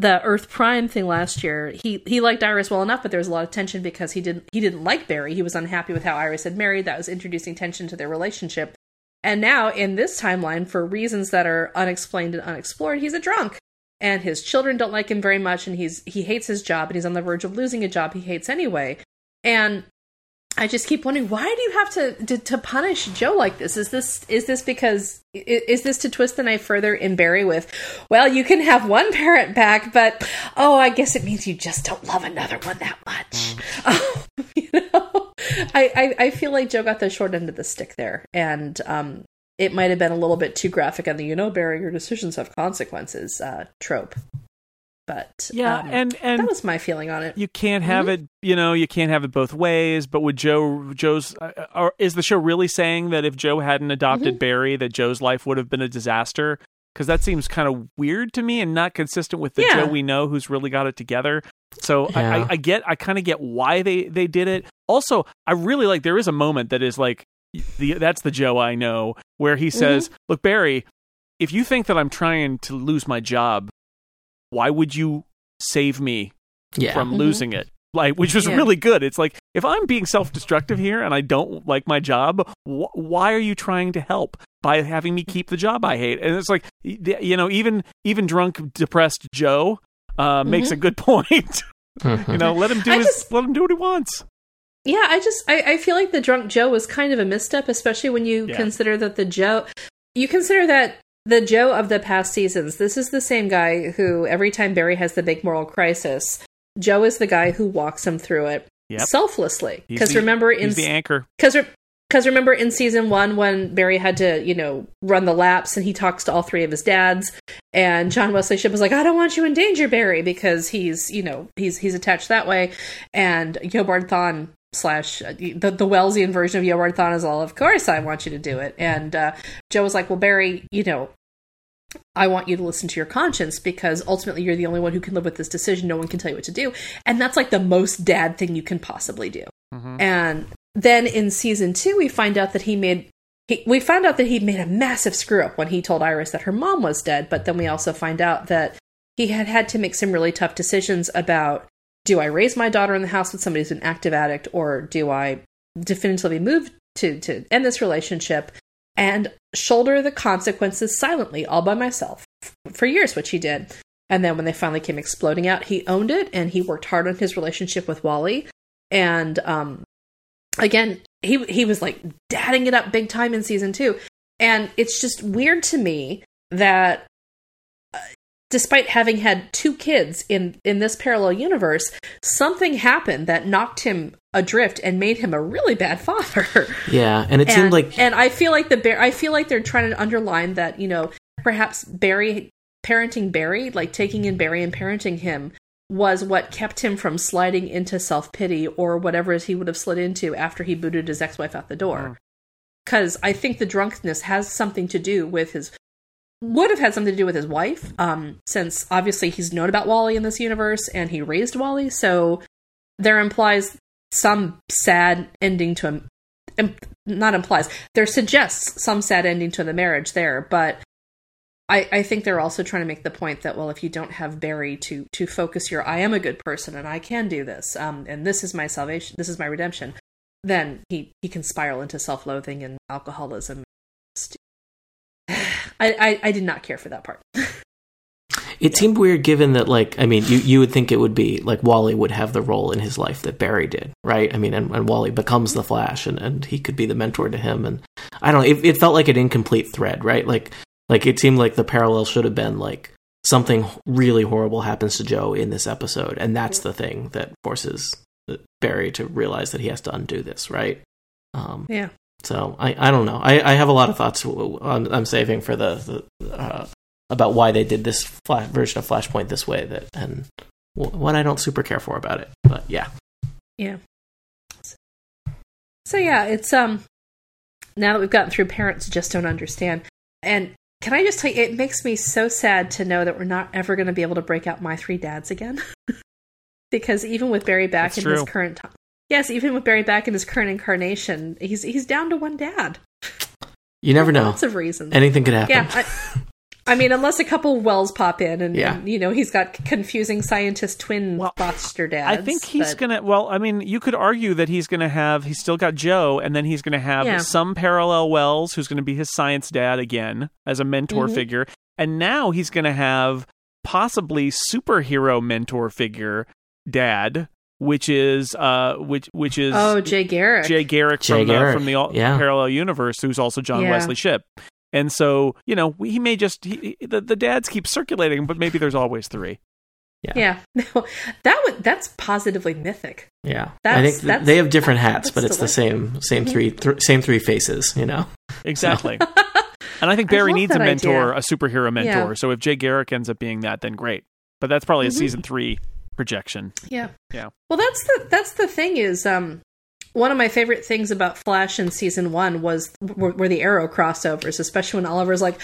the Earth Prime thing last year, he he liked Iris well enough, but there was a lot of tension because he didn't he didn't like Barry. He was unhappy with how Iris had married. That was introducing tension to their relationship. And now in this timeline, for reasons that are unexplained and unexplored, he's a drunk. And his children don't like him very much, and he's he hates his job, and he's on the verge of losing a job he hates anyway. And I just keep wondering why do you have to, to to punish Joe like this? Is this is this because is this to twist the knife further in Barry with, well, you can have one parent back, but oh, I guess it means you just don't love another one that much. you know, I, I I feel like Joe got the short end of the stick there, and um it might have been a little bit too graphic on the you know Barry your decisions have consequences uh, trope. But Yeah, um, and and that was my feeling on it. you can't have it you know you can't have it both ways but would joe joe's uh, or is the show really saying that if joe hadn't adopted barry that joe's life would have been a disaster because that seems kind of weird to me and not consistent with the Yeah. joe we know who's really got it together so I, I, I get i kind of get why they they did it also i really like there is a moment that is like the that's the joe i know where he says look barry if you think that i'm trying to lose my job why would you save me Yeah. from Mhm. losing it. Like, which was Yeah. really good. It's like if I'm being self-destructive here and I don't like my job, wh- why are you trying to help by having me keep the job I hate? And it's like, you know, even even drunk, depressed Joe uh, makes a good point. You know, let him do I his, just- let him do what he wants. Yeah, I just I, I feel like the drunk Joe was kind of a misstep, especially when you Yeah. consider that the Joe you consider that the Joe of the past seasons, this is the same guy who every time Barry has the big moral crisis, Joe is the guy who walks him through it Yep. selflessly. Because remember in the anchor. because because remember in season one when Barry had to you know run the laps and he talks to all three of his dads and John Wesley Shipp was like I don't want you in danger Barry because he's you know he's he's attached that way and Eobard Thawne slash uh, the the Wellesian version of Eobard Thawne is all of course I want you to do it and uh, Joe was like well Barry you know I want you to listen to your conscience because ultimately you're the only one who can live with this decision. No one can tell you what to do. And that's like the most dad thing you can possibly do. Mhm. And then in season two, we find out that he made. He, we found out that he made a massive screw up when he told Iris that her mom was dead, but then we also find out that he had had to make some really tough decisions about do I raise my daughter in the house with somebody who's an active addict, or do I definitively move to, to end this relationship and shoulder the consequences silently all by myself for years, which he did. And then when they finally came exploding out, he owned it and he worked hard on his relationship with Wally. And um, again, he he was like dadding it up big time in season two. And it's just weird to me that despite having had two kids in in this parallel universe, something happened that knocked him adrift and made him a really bad father. Yeah, and it and, seemed like and I feel like the bear I feel like they're trying to underline that, you know, perhaps Barry parenting Barry, like taking in Barry and parenting him was what kept him from sliding into self-pity or whatever he would have slid into after he booted his ex-wife out the door. Mm. Cuz I think the drunkenness has something to do with his would have had something to do with his wife um since obviously he's known about Wally in this universe and he raised Wally, so there implies some sad ending to him im- not implies there suggests some sad ending to the marriage there but I, I think they're also trying to make the point that well if you don't have barry to to focus your i am a good person and i can do this um, and this is my salvation this is my redemption then he he can spiral into self-loathing and alcoholism I, I i did not care for that part it seemed weird given that like I mean you you would think it would be like Wally would have the role in his life that Barry did, right? I mean and, and Wally becomes the Flash and, and he could be the mentor to him and I don't know, it, it felt like an incomplete thread, right? Like like it seemed like the parallel should have been like something really horrible happens to Joe in this episode and that's the thing that forces Barry to realize that he has to undo this, right? Um, yeah so I, I don't know. I, I have a lot of thoughts I'm, I'm saving for the, the uh, about why they did this flash, version of Flashpoint this way that and what I don't super care for about it. But yeah, Yeah. So yeah, it's um now that we've gotten through parents just don't understand. And can I just tell you it makes me so sad to know that we're not ever going to be able to break out my three dads again. because even with Barry back That's in his current time. Yes, even with Barry back in his current incarnation, he's he's down to one dad. you never know. Lots of reasons. Anything could happen. yeah, I, I mean, unless a couple wells pop in, and, Yeah. and, you know he's got confusing scientist twin Well, foster dads. I think he's but- gonna. Well, I mean, you could argue that he's gonna have. He's still got Joe, and then he's gonna have Yeah. some parallel Wells, who's gonna be his science dad again as a mentor Mhm. figure, and now he's gonna have possibly superhero mentor figure dad, which is uh, which which is Oh, Jay Garrick. Jay Garrick Jay from the Garrick, from the al- yeah. parallel universe, who's also John Yeah. Wesley Shipp. And so, you know, he may just he, he- the, the dads keep circulating, but maybe there's always three. Yeah, no, that would that's positively mythic. Yeah, I think th- that's- they have different hats, but it's the same same three th- same three faces. You know. Exactly. And I think Barry love needs a mentor, idea. a superhero mentor. Yeah. So if Jay Garrick ends up being that, then great. But that's probably a Mhm. season three projection. Yeah. Yeah. Well, that's the that's the thing is um one of my favorite things about Flash in season one was were, were the Arrow crossovers, especially when Oliver's like,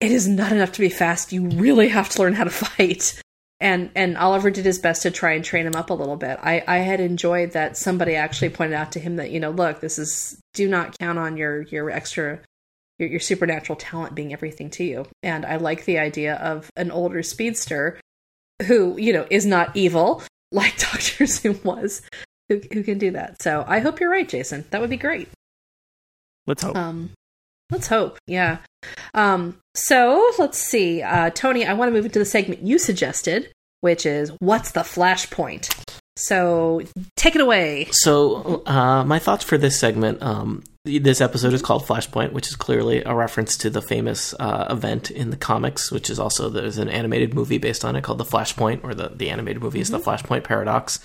"It is not enough to be fast. You really have to learn how to fight." And and Oliver did his best to try and train him up a little bit. I I had enjoyed that somebody actually pointed out to him that you know, look, this is do not count on your your extra your, your supernatural talent being everything to you. And I like the idea of an older speedster who you know is not evil like Doctor Zoom was, who who can do that. So I hope you're right, Jason. That would be great. Let's hope. Um, let's hope. Yeah. Um, so let's see, uh, Tony. I want to move into the segment you suggested, which is what's the flashpoint. So take it away. So, uh, my thoughts for this segment. Um, this episode is called Flashpoint, which is clearly a reference to the famous uh, event in the comics, which is also there's an animated movie based on it called The Flashpoint, or the the animated movie is the Flashpoint Paradox.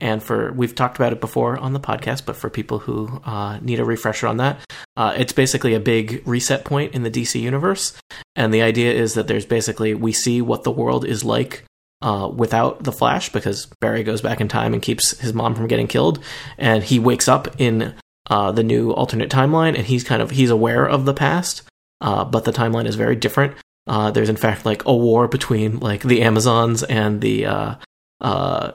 And for we've talked about it before on the podcast, but for people who uh, need a refresher on that, uh, it's basically a big reset point in the DC universe. And the idea is that there's basically we see what the world is like uh, without the Flash because Barry goes back in time and keeps his mom from getting killed, and he wakes up in uh, the new alternate timeline, and he's kind of he's aware of the past, uh, but the timeline is very different. Uh, there's in fact like a war between like the Amazons and the uh, uh,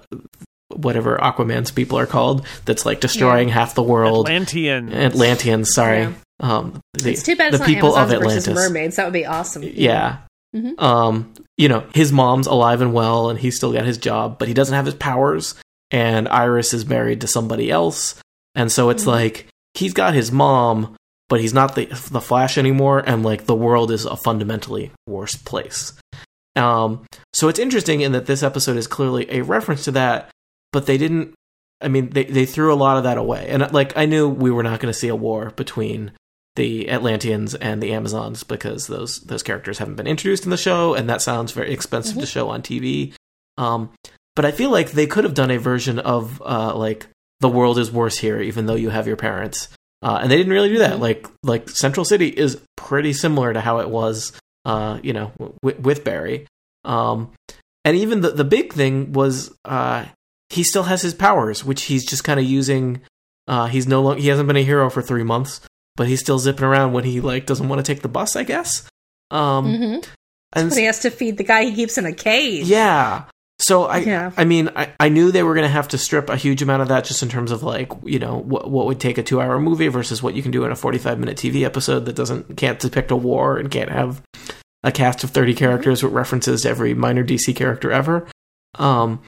whatever Aquaman's people are called. That's like destroying half the world. Atlantean. Atlanteans, sorry. Yeah. Um, the, It's too bad the it's not people Amazons of versus Atlantis. mermaids. That would be awesome. Yeah. Mhm. Um, you know, his mom's alive and well, and he's still got his job, but he doesn't have his powers. And Iris is married to somebody else, and so it's Mhm. like he's got his mom, but he's not the the Flash anymore, and like the world is a fundamentally worse place. Um, so it's interesting in that this episode is clearly a reference to that, but they didn't. I mean, they they threw a lot of that away, and like I knew we were not going to see a war between the Atlanteans and the Amazons because those those characters haven't been introduced in the show, and that sounds very expensive to show on TV. Um, but I feel like they could have done a version of uh, like the world is worse here, even though you have your parents, uh, and they didn't really do that. Mhm. Like like Central City is pretty similar to how it was, uh, you know, w- with Barry. Um, and even the the big thing was uh, he still has his powers, which he's just kind of using. Uh, he's no longer he hasn't been a hero for three months, but he's still zipping around when he like doesn't want to take the bus, I guess. Um, Mhm. and But he has to feed the guy he keeps in a cage. yeah. So I, Yeah. I mean, I, I knew they were going to have to strip a huge amount of that just in terms of like, you know, what what would take a two hour movie versus what you can do in a forty five minute TV episode that doesn't can't depict a war and can't have a cast of thirty characters with references to every minor DC character ever. Um,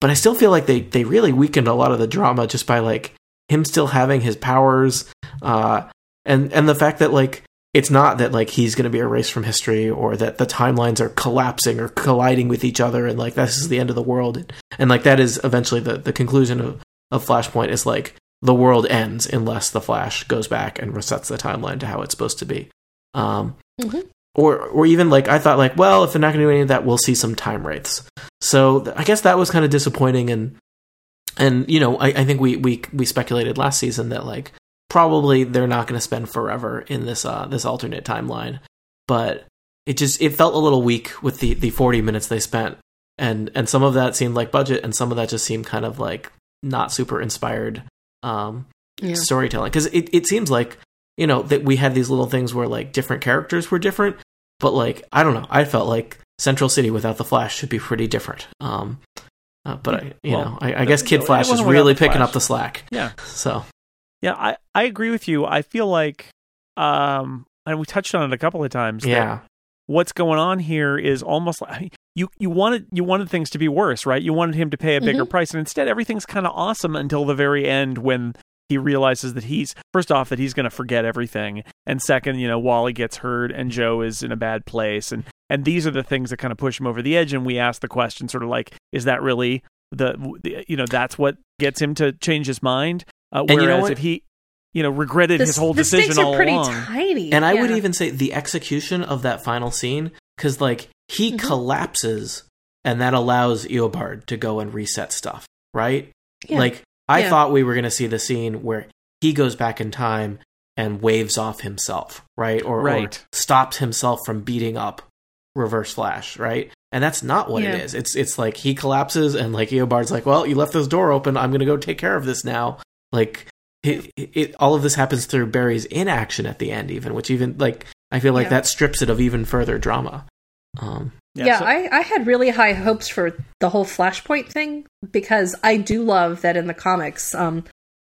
but I still feel like they they really weakened a lot of the drama just by like him still having his powers, uh, and and the fact that like it's not that like he's going to be erased from history or that the timelines are collapsing or colliding with each other and like this is the end of the world. And like that is eventually the, the conclusion of, of flashpoint is like the world ends unless the flash goes back and resets the timeline to how it's supposed to be. Um, Mhm. or or even like i thought like well if they're not going to do any of that we'll see some time wraiths. So th- i guess that was kind of disappointing and and you know I, I think we, we we speculated last season that like probably they're not going to spend forever in this uh this alternate timeline but it just it felt a little weak with the the 40 minutes they spent and and some of that seemed like budget and some of that just seemed kind of like not super inspired um Yeah. storytelling because it, it seems like you know that we had these little things where like different characters were different but like i don't know i felt like central city without the flash should be pretty different um uh, but i you Well, know i, I guess kid flash is really picking Flash. up the slack Yeah. so Yeah, I, I agree with you. I feel like, um, and we touched on it a couple of times. yeah what's going on here is almost like you you wanted you wanted things to be worse, right? You wanted him to pay a bigger Mhm. price, and instead everything's kind of awesome until the very end when he realizes that he's first off that he's going to forget everything, and second, you know, Wally gets hurt and Joe is in a bad place, and and these are the things that kind of push him over the edge. And we ask the question, sort of like, is that really the, the you know that's what gets him to change his mind? Uh, you know whereas what? if he you know regretted The, his whole the decision stakes all are pretty along. tiny. And I would even say the execution of that final scene, because like he Mhm. collapses, and that allows Eobard to go and reset stuff, right? Yeah. Like I Yeah. thought we were going to see the scene where he goes back in time and waves off himself, right? Or, Right. or stops himself from beating up Reverse Flash, right? And that's not what Yeah. it is. It's it's like he collapses and like Eobard's like, "Well, you left this door open. I'm going to go take care of this now." Like it, it, all of this happens through Barry's inaction at the end even, which even like I feel like Yeah. that strips it of even further drama. Um Yeah, so- I, I had really high hopes for the whole Flashpoint thing because I do love that in the comics. Um,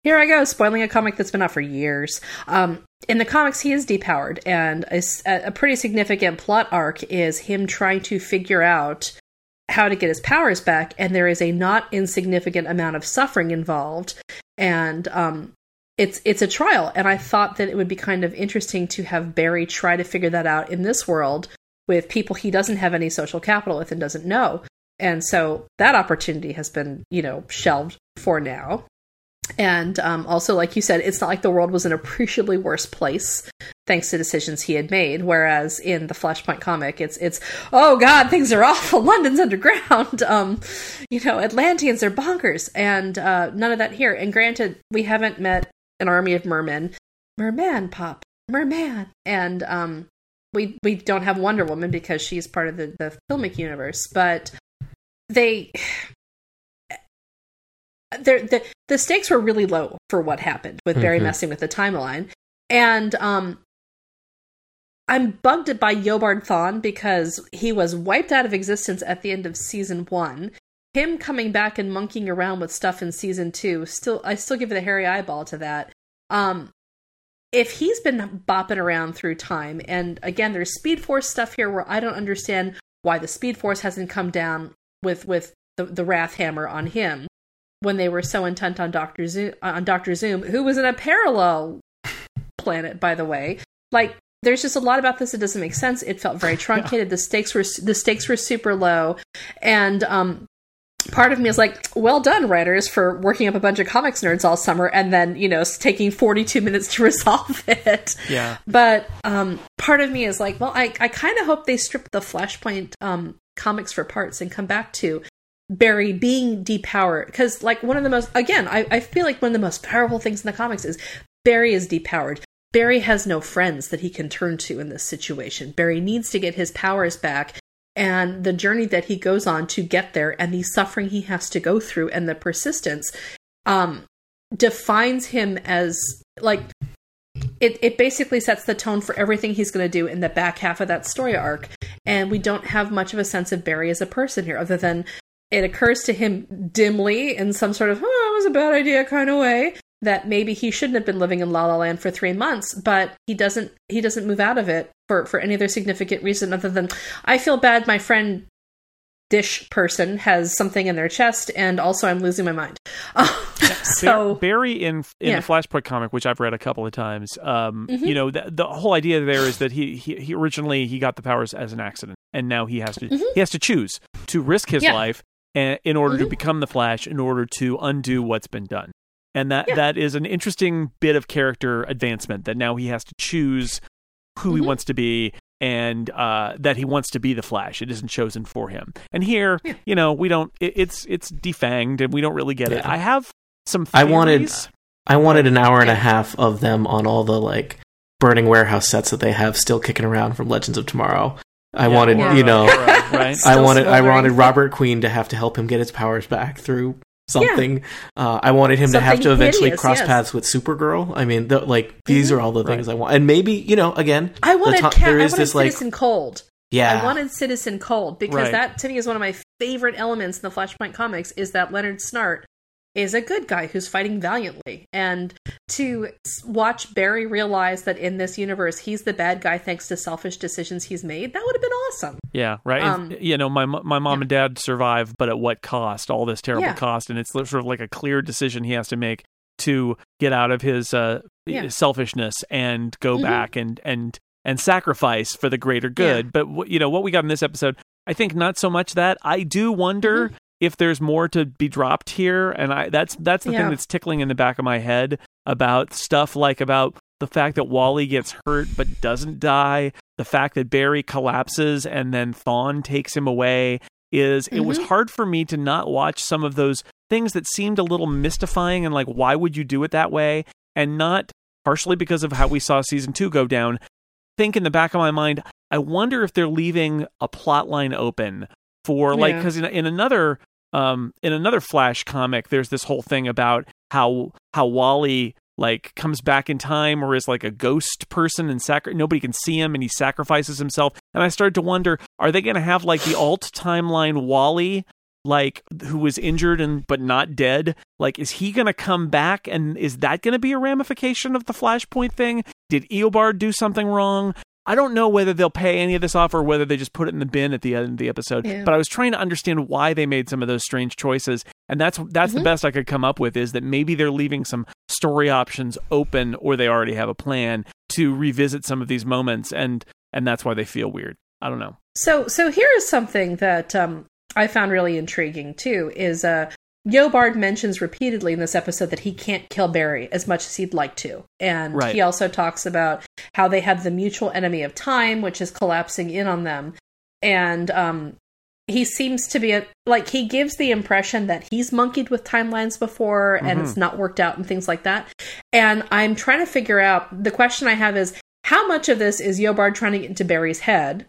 here I go, spoiling a comic that's been out for years. Um, in the comics, he is depowered, and a pretty significant plot arc is him trying to figure out how to get his powers back, and there is a not insignificant amount of suffering involved, and um, it's it's a trial. And I thought that it would be kind of interesting to have Barry try to figure that out in this world with people he doesn't have any social capital with and doesn't know. And so that opportunity has been, you know, shelved for now. And um, also, like you said, it's not like the world was an appreciably worse place thanks to decisions he had made. Whereas in the Flashpoint comic, it's it's oh god, things are awful. London's underground. Um, you know, Atlanteans are bonkers, and uh, none of that here. And granted, we haven't met an army of mermen. Merman pop, merman, and um, we we don't have Wonder Woman because she's part of the the filmic universe, but they the the stakes were really low for what happened with Barry Mhm. messing with the timeline, and um. I'm bugged by Eobard Thawne because he was wiped out of existence at the end of season one. Him coming back and monkeying around with stuff in season two, still I still give the hairy eyeball to that. Um, if he's been bopping around through time, and again, there's Speed Force stuff here where I don't understand why the Speed Force hasn't come down with with the, the Wrath Hammer on him when they were so intent on Doctor Zoom, on Doctor Zoom, who was in a parallel planet, by the way. Like, there's just a lot about this that doesn't make sense. It felt very truncated. The stakes were the stakes were super low, and um, part of me is like, well done, writers, for working up a bunch of comics nerds all summer and then, you know, taking 42 minutes to resolve it. Yeah. But um, part of me is like, well, I, I kind of hope they strip the Flashpoint um, comics for parts and come back to Barry being depowered. Because, like, one of the most, again, I, I feel like one of the most powerful things in the comics is Barry is depowered. Barry has no friends that he can turn to in this situation. Barry needs to get his powers back and the journey that he goes on to get there and the suffering he has to go through and the persistence um defines him as like it, it basically sets the tone for everything he's going to do in the back half of that story arc and we don't have much of a sense of barry as a person here other than it occurs to him dimly in some sort of oh it was a bad idea kind of way that maybe he shouldn't have been living in La La Land for three months, but he doesn't he doesn't move out of it for for any other significant reason other than I feel bad my friend dish person has something in their chest and also I'm losing my mind. so Barry in in Yeah. the Flashpoint comic, which I've read a couple of times, um, Mhm. you know, the, the whole idea there is that he, he he originally he got the powers as an accident, and now he has to Mhm. he has to choose to risk his Yeah. life and, in order to Mhm. become the Flash, in order to undo what's been done. And that Yeah. that is an interesting bit of character advancement that now he has to choose who he Mhm. wants to be and uh, that he wants to be the Flash. It isn't chosen for him. And here, Yeah. you know, we don't. It, it's it's defanged, and we don't really get it. I have some. I wanted- I wanted an hour and a half of them on all the like burning warehouse sets that they have still kicking around from Legends of Tomorrow. I Yeah, wanted, you know, right? I Still wanted I wanted Robert Queen to have to help him get his powers back through something. Uh, I wanted him to have to eventually hideous, cross yes. paths with Supergirl. I mean, the, like these Mhm. are all the things I want, and maybe you know, again, I wanted to- Cat, there I is wanted this, like- Citizen Cold. yeah, I wanted Citizen Cold because Right. that to me is one of my favorite elements in the Flashpoint comics is that Leonard Snart is a good guy who's fighting valiantly and to watch Barry realize that in this universe he's the bad guy thanks to selfish decisions he's made that would have been awesome. Yeah, right. And, Um, you know, my my mom yeah. and dad survive, but at what cost? All this terrible Yeah. cost, and it's sort of like a clear decision he has to make to get out of his uh, Yeah. selfishness and go Mhm. back and and and sacrifice for the greater good. But you know, what we got in this episode, I think not so much that. I do wonder. Mm-hmm. If there's more to be dropped here, and I that's that's the Yeah. thing that's tickling in the back of my head about stuff like about the fact that Wally gets hurt but doesn't die, the fact that Barry collapses and then Thawne takes him away is it was Mhm. hard for me to not watch some of those things that seemed a little mystifying and like why would you do it that way and not partially because of how we saw season two go down. Think in the back of my mind, I wonder if they're leaving a plot line open for like Yeah. because in, in another um in another Flash comic, there's this whole thing about how how Wally like comes back in time or is like a ghost person and sacri- nobody can see him and he sacrifices himself. And i started to wonder are they going to have like the alt timeline wally like who was injured and but not dead? Like is he going to come back and is that going to be a ramification of the flashpoint thing? Did eobard do something wrong i don't know whether they'll pay any of this off or whether they just put it in the bin at the end of the episode Yeah. but i was trying to understand why they made some of those strange choices and that's that's the Mhm. best i could come up with is that maybe they're leaving some story options open or they already have a plan to revisit some of these moments and and that's why they feel weird i don't know So so here is something that um, I found really intriguing too is uh Eobard mentions repeatedly in this episode that he can't kill Barry as much as he'd like to. And Right. he also talks about how they have the mutual enemy of time, which is collapsing in on them. And um he seems to be a, like he gives the impression that he's monkeyed with timelines before and Mhm. it's not worked out and things like that. And I'm trying to figure out the question I have is how much of this is Eobard trying to get into Barry's head?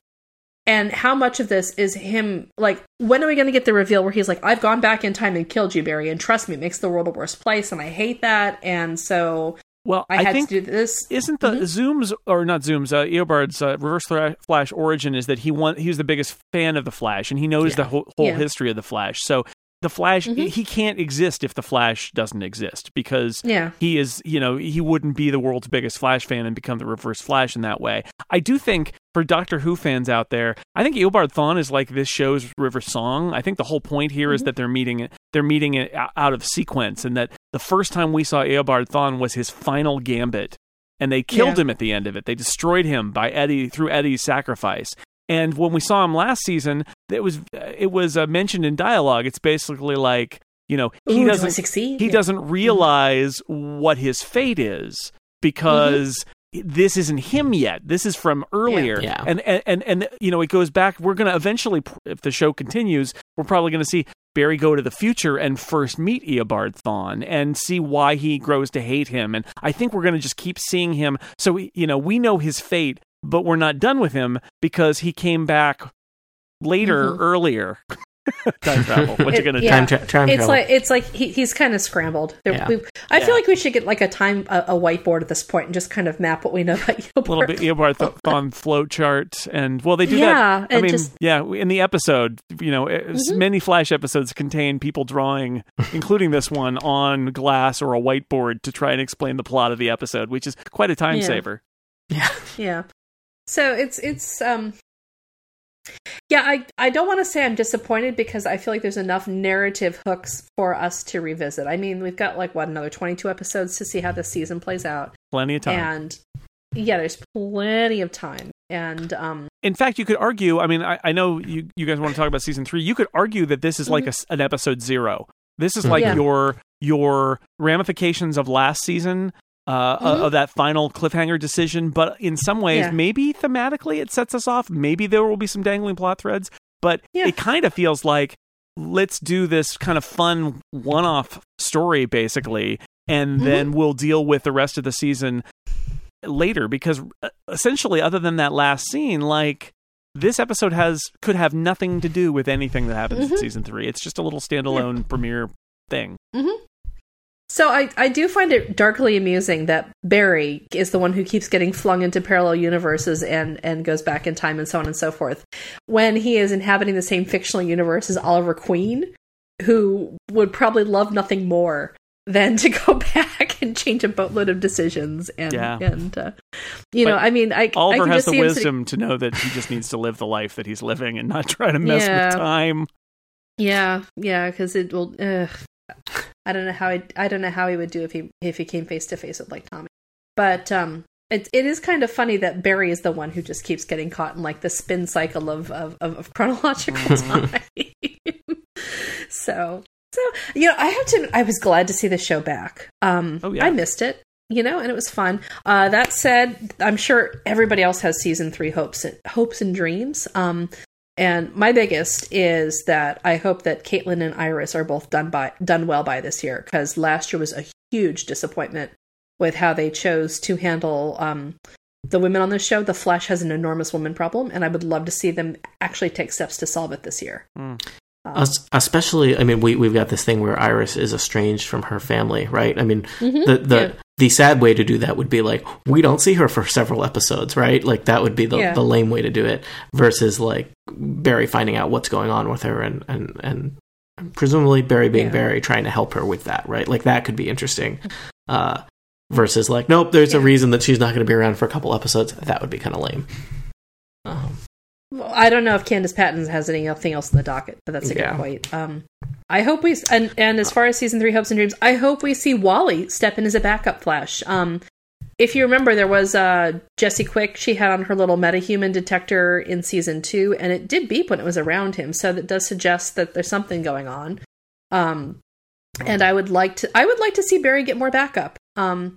And how much of this is him like when are we going to get the reveal where he's like I've gone back in time and killed you Barry and trust me it makes the world a worse place and I hate that and so well I, had think to do this isn't the Mhm. zooms or not zooms uh, eobard's uh, reverse flash origin is that he want he's the biggest fan of the flash and he knows Yeah. the whole, whole Yeah. history of the flash so the flash Mhm. he can't exist if the flash doesn't exist because yeah he is you know he wouldn't be the world's biggest flash fan and become the reverse flash in that way i do think for doctor who fans out there i think eobard thawne is like this show's river song i think the whole point here is Mhm. that they're meeting it they're meeting it out of sequence and that the first time we saw eobard thawne was his final gambit and they killed Yeah. him at the end of it they destroyed him by eddie through eddie's sacrifice and when we saw him last season it was it was uh, mentioned in dialogue it's basically like you know he Ooh, doesn't succeed he Yeah. doesn't realize what his fate is because this isn't him yet. This is from earlier, Yeah. and and and, and you know it goes back. We're gonna eventually, if the show continues, we're probably gonna see Barry go to the future and first meet Eobard Thawne and see why he grows to hate him. And I think we're gonna just keep seeing him. So we, you know we know his fate, but we're not done with him because he came back later, Mhm. earlier. Time travel. What you It- gonna yeah. Time, tra- time it's travel. like it's like he, he's kind of scrambled. There, Yeah. we, I Yeah. feel like we should get like a time a, a whiteboard at this point and just kind of map what we know about Eobard. a little bit Eobard Th- Thawne flow chart, and well, they do Yeah, that. I mean, just- yeah, in the episode, you know, as Mhm. many Flash episodes contain people drawing, including this one, on glass or a whiteboard to try and explain the plot of the episode, which is quite a time Yeah. saver. yeah. Yeah. So it's it's um yeah, I I don't want to say I'm disappointed because I feel like there's enough narrative hooks for us to revisit. I mean, we've got like what another 22 episodes to see how this season plays out. Plenty of time. And yeah, there's plenty of time. And um in fact, you could argue. I mean, I, I know you you guys want to talk about season three. You could argue that this is like a s an episode zero. This is like Yeah. your your ramifications of last season. Uh, Mhm. of that final cliffhanger decision, but in some ways, Yeah. maybe thematically it sets us off. Maybe there will be some dangling plot threads, but Yeah. it kind of feels like let's do this kind of fun one-off story, basically, and Mhm. then we'll deal with the rest of the season later. Because uh, essentially, other than that last scene, like this episode has could have nothing to do with anything that happens in Mhm. season three. It's just a little standalone premiere thing. So I, I do find it darkly amusing that Barry is the one who keeps getting flung into parallel universes and, and goes back in time and so on and so forth. When he is inhabiting the same fictional universe as Oliver Queen, who would probably love nothing more than to go back and change a boatload of decisions and Yeah. and uh, you know I mean I I Oliver can has just the see him sitting- wisdom to know that he just needs to live the life that he's living and not try to mess Yeah. with time. Yeah, yeah, because it will. Ugh. I don't know how he, I don't know how he would do if he if he came face to face with like Tommy. But um, it it is kind of funny that Barry is the one who just keeps getting caught in like the spin cycle of of, of, of chronological time. so so you know, I have to. I was glad to see the show back. Um, Oh, yeah. I missed it. You know, and it was fun. Uh, that said, I'm sure everybody else has season three hopes and hopes and dreams. Um, and my biggest is that I hope that Caitlin and Iris are both done by done well by this year because last year was a huge disappointment with how they chose to handle um, the women on the show. The Flash has an enormous woman problem, and I would love to see them actually take steps to solve it this year. Mm. Um, especially i mean we, we've got this thing where iris is estranged from her family right i mean Mhm, the the yeah. The sad way to do that would be like we don't see her for several episodes right? Like that would be the, Yeah. the lame way to do it versus like barry finding out what's going on with her and and and presumably barry being Yeah. barry trying to help her with that right? Like that could be interesting uh versus like nope there's a reason that she's not going to be around for a couple episodes. That would be kind of lame Well, I don't know if Candice Patton has anything else in the docket, but that's a Yeah. good point. Um, I hope we and and as far as season three hopes and dreams, I hope we see Wally step in as a backup Flash. Um, if you remember, there was uh, Jesse Quick. She had on her little metahuman detector in season two, and it did beep when it was around him. So that does suggest that there's something going on. Um, and I would like to I would like to see Barry get more backup. Um,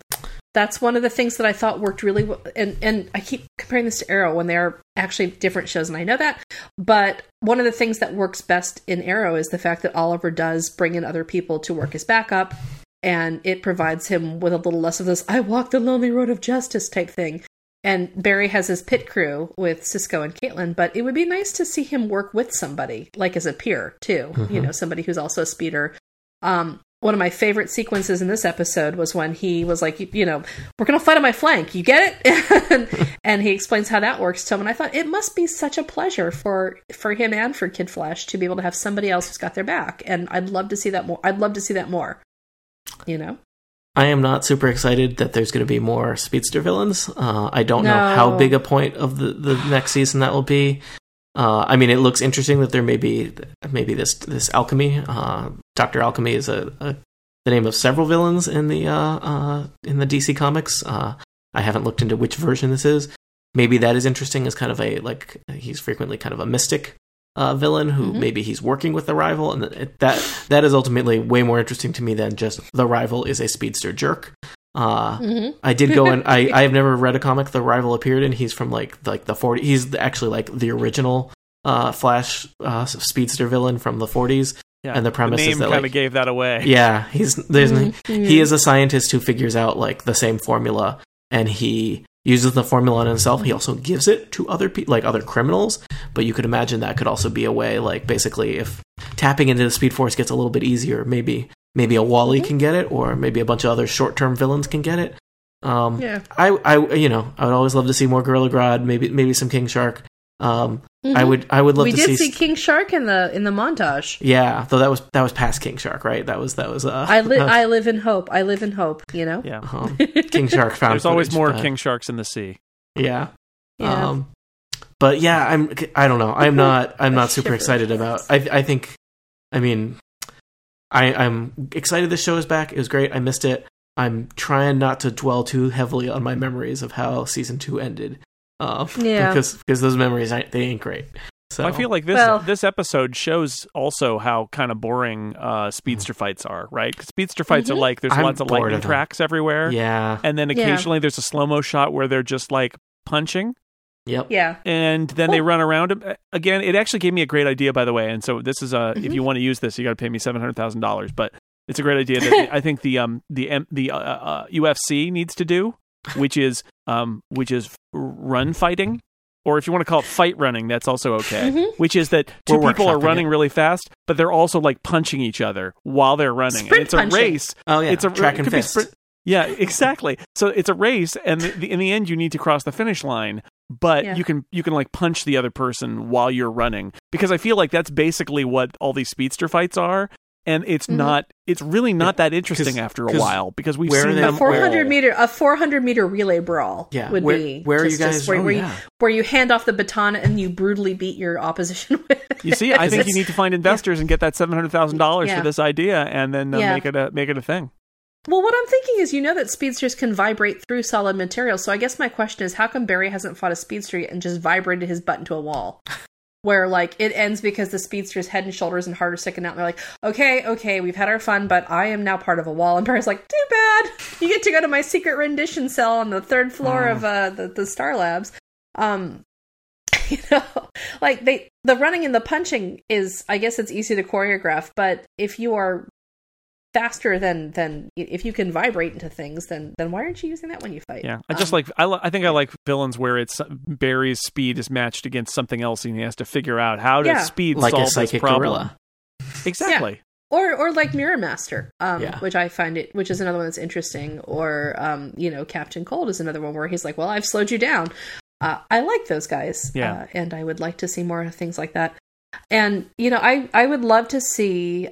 that's one of the things that I thought worked really well. And and I keep comparing this to Arrow when they are actually different shows, and I know that. But one of the things that works best in Arrow is the fact that Oliver does bring in other people to work as backup, and it provides him with a little less of this "I walk the lonely road of justice" type thing. And Barry has his pit crew with Cisco and Caitlin, but it would be nice to see him work with somebody, like as a peer too. You know, somebody who's also a speeder. Um, one of my favorite sequences in this episode was when he was like, you, you know, we're going to fight on my flank. You get it? and, and he explains how that works to him. And I thought it must be such a pleasure for for him and for Kid Flash to be able to have somebody else who's got their back. And I'd love to see that more. I'd love to see that more. You know? I am not super excited that there's going to be more speedster villains. Uh, I don't know how big a point of the, the next season that will be. Uh, I mean, it looks interesting that there may be maybe this this alchemy. Uh, Doctor Alchemy is a, a the name of several villains in the uh, uh, in the DC comics. Uh, I haven't looked into which version this is. Maybe that is interesting as kind of a like he's frequently kind of a mystic uh, villain who Mhm. maybe he's working with the rival, and that that is ultimately way more interesting to me than just the rival is a speedster jerk. Uh, Mm-hmm. I did go and I I have never read a comic the rival appeared in. He's from like like the 40 he's actually like the original uh Flash uh speedster villain from the 40s. Yeah. And the premise is name that, kind of like- gave that away. Yeah, he's there's Mhm. he is a scientist who figures out like the same formula and he uses the formula on himself. He also gives it to other people like other criminals, but you could imagine that could also be a way like basically if tapping into the speed force gets a little bit easier, maybe maybe a Wally Mhm. can get it or maybe a bunch of other short-term villains can get it. Um Yeah. I, I, you know, I would always love to see more Gorilla Grodd, maybe, maybe some King Shark. Um, I Mhm. would, I would love we to did see, see King Shark in the in the montage. yeah, though that was that was past King Shark, right? That was that was. Uh, I li- that I live in hope. I live in hope. You know. Yeah. um, King Shark found. There's always more but- king sharks in the sea. Yeah. Yeah. Um, but yeah, I'm. I don't know. I'm not. I'm not super excited about. I. I think. I mean, I. I'm excited. The show is back. It was great. I missed it. I'm trying not to dwell too heavily on my memories of how season two ended. Um, Yeah. Because because those memories ain't, they ain't great. So I feel like this Well- this episode shows also how kind of boring uh, speedster fights are, right? Cause speedster fights are Mhm. like there's I'm lots of bored lightning of tracks everywhere, Yeah. and then Yeah. occasionally there's a slow mo shot where they're just like punching, Yep. Yeah. and then they run around him. Uh, Again, it actually gave me a great idea, by the way. And so this is a if Mhm. you want to use this, you got to pay me seven hundred thousand dollars. But it's a great idea that I think the um the M- the uh, uh, UFC needs to do, which is um which is run fighting, or if you want to call it fight running, that's also okay. Mhm. Which is that 2 We're people are running it. really fast, but they're also like punching each other while they're running. Sprint and it's a race. Oh yeah. It's a track it and could be fist. sprint- yeah, exactly. So it's a race, and the, the, in the end, you need to cross the finish line. But Yeah. you can you can like punch the other person while you're running because I feel like that's basically what all these speedster fights are, and it's Mhm. not. It's really not that interesting after a while because we've seen they- A them. four hundred all. meter a four hundred meter relay brawl. Yeah. would where, be where are you guys? where, oh, where you, where you hand off the baton and you brutally beat your opposition with. You see, I think you need to find investors and get that seven hundred thousand dollars for this idea, and then uh, Yeah. make it a make it a thing. Well, what I'm thinking is, you know that speedsters can vibrate through solid material. So I guess my question is, how come Barry hasn't fought a speedster yet and just vibrated his butt into a wall? Where like it ends because the speedster's head and shoulders and heart are sticking out. And they're like, okay, okay, we've had our fun, but I am now part of a wall. And Barry's like, too bad. You get to go to my secret rendition cell on the third floor of uh, the the Star Labs. Um, you know, like they the running and the punching is, I guess it's easy to choreograph, but if you are faster than than if you can vibrate into things, then then why aren't you using that when you fight? Yeah, I just Um, like I, I think I like villains where it's Barry's speed is matched against something else, and he has to figure out how to Yeah. speed like solve a this problem. gorilla. Exactly. or or like Mirror Master, um, Yeah. which I find it, which is another one that's interesting. Or um, you know, Captain Cold is another one where he's like, "Well, I've slowed you down." Uh, I like those guys, Yeah. uh, and I would like to see more things like that. And you know, I I would love to see.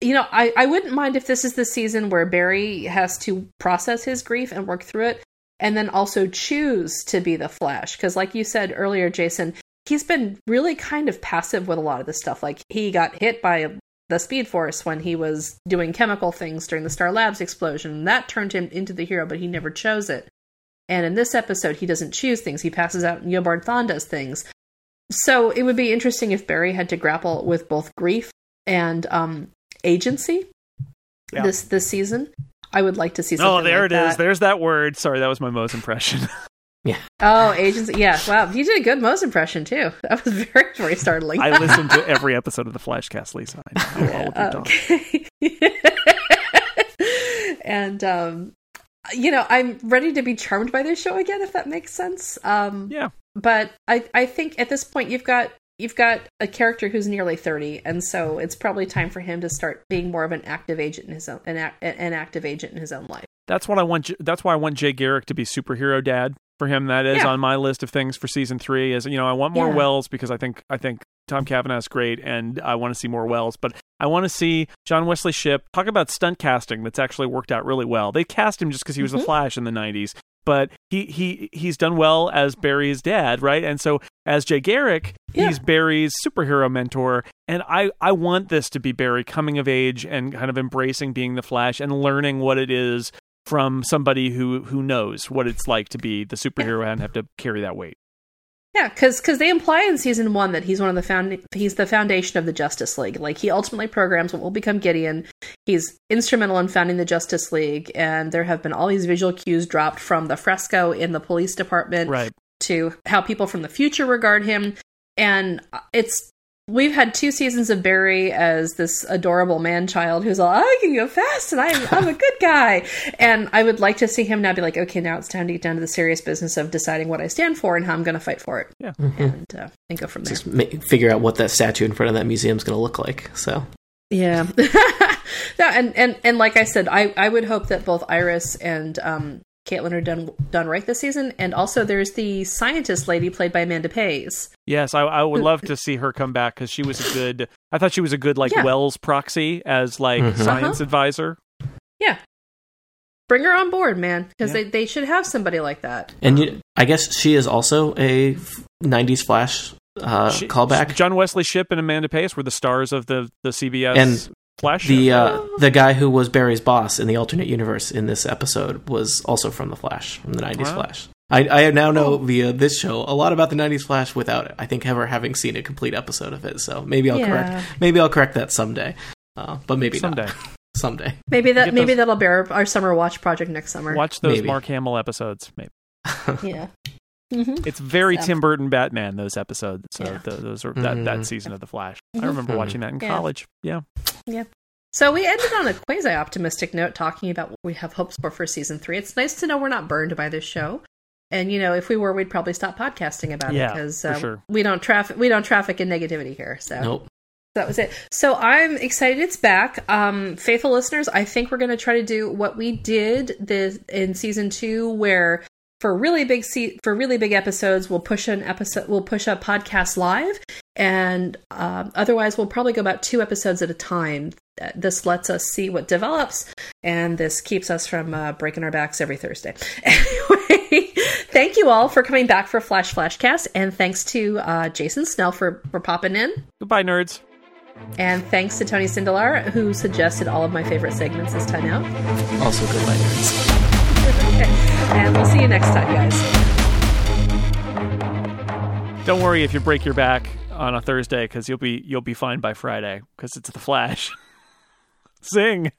You know, I I wouldn't mind if this is the season where Barry has to process his grief and work through it, and then also choose to be the Flash. Because, like you said earlier, Jason, he's been really kind of passive with a lot of this stuff. Like he got hit by the Speed Force when he was doing chemical things during the Star Labs explosion. and That turned him into the hero, but he never chose it. And in this episode, he doesn't choose things. He passes out, and Eobard Thawne does things. So it would be interesting if Barry had to grapple with both grief and um, agency Yeah. this this season. I would like to see. Something Oh, there like it is. that. There's that word. Sorry, that was my Moe's impression. Yeah. Oh, agency. Yeah. Wow. You did a good Moe's impression too. That was very, very startling. I listened to every episode of the Flashcast, Lisa. I know all of your talk. Okay. and um, you know, I'm ready to be charmed by this show again, if that makes sense. Um, Yeah. but I, I think at this point you've got you've got a character who's nearly 30 and so it's probably time for him to start being more of an active agent in his own an, an active agent in his own life That's what I want. That's why I want Jay Garrick to be superhero dad for him. That is Yeah. on my list of things for season three. Is you know I want more Yeah. Wells because I think I think Tom Cavanagh's great, and I want to see more Wells. But I want to see John Wesley Shipp talk about stunt casting that's actually worked out really well. They cast him just because he was the Mhm. Flash in the '90s, but he he he's done well as Barry's dad, right? And so as Jay Garrick, Yeah. he's Barry's superhero mentor, and I I want this to be Barry coming of age and kind of embracing being the Flash and learning what it is from somebody who who knows what it's like to be the superhero and have to carry that weight. Yeah, because because they imply in season one that he's one of the found he's the foundation of the Justice League. Like he ultimately programs what will become Gideon. He's instrumental in founding the Justice League, and there have been all these visual cues dropped from the fresco in the police department Right. to how people from the future regard him. And it's we've had two seasons of Barry as this adorable man child who's all I can go fast and I'm I'm a good guy. And I would like to see him now be like, okay, now it's time to get down to the serious business of deciding what I stand for and how I'm going to fight for it, Yeah. and uh, and go from there. Just ma- figure out what that statue in front of that museum is going to look like. So Yeah. no, and, and and like I said, I, I would hope that both Iris and um, Caitlin are done done right this season, and also there's the scientist lady played by Amanda Pays. Yes, I, I would love to see her come back because she was a good. I thought she was a good like Yeah. Wells proxy as like Mhm. science advisor. Yeah, bring her on board, man, because Yeah. they, they should have somebody like that. And you, I guess she is also a '90s Flash uh, She- callback. John Wesley Shipp and Amanda Pays were the stars of the the CBS And Flash. the uh, the guy who was Barry's boss in the alternate universe in this episode was also from the Flash, from the '90s Wow. Flash. I, I now know via this show a lot about the '90s Flash without it. I think ever having seen a complete episode of it. So maybe I'll Yeah. correct. Maybe I'll correct that someday. Uh, but maybe someday not. someday. Maybe that maybe those... that'll bear our, our summer watch project next summer. watch those Maybe. Mark Hamill episodes. Maybe Yeah. Hmm it's very So. Tim Burton Batman. Those episodes. So Yeah. the, those are that, that Mhm. season of the Flash. I remember Mhm. watching that in Yeah. college. Yeah. Yeah. So we ended on a quasi optimistic note, talking about what we have hopes for for season three. It's nice to know we're not burned by this show, and you know if we were, we'd probably stop podcasting about Yeah, it because for sure. we don't traffic we don't traffic in negativity here. So Nope. that was it. So I'm excited it's back. Um, faithful listeners, I think we're going to try to do what we did this in season two, where for really big se- for really big episodes, we'll push an episode, we'll push a podcast live, and um, otherwise we'll probably go about two episodes at a time. This lets us see what develops, and this keeps us from uh, breaking our backs every Thursday. Anyway, thank you all for coming back for Flash Flashcast, and thanks to uh, Jason Snell for for popping in. Goodbye, nerds. And thanks to Tony Sindelar, who suggested all of my favorite segments this time out. Also, goodbye, nerds. And we'll see you next time, guys. Don't worry if you break your back on a Thursday because you'll be you'll be fine by Friday because it's the Flash. Sing.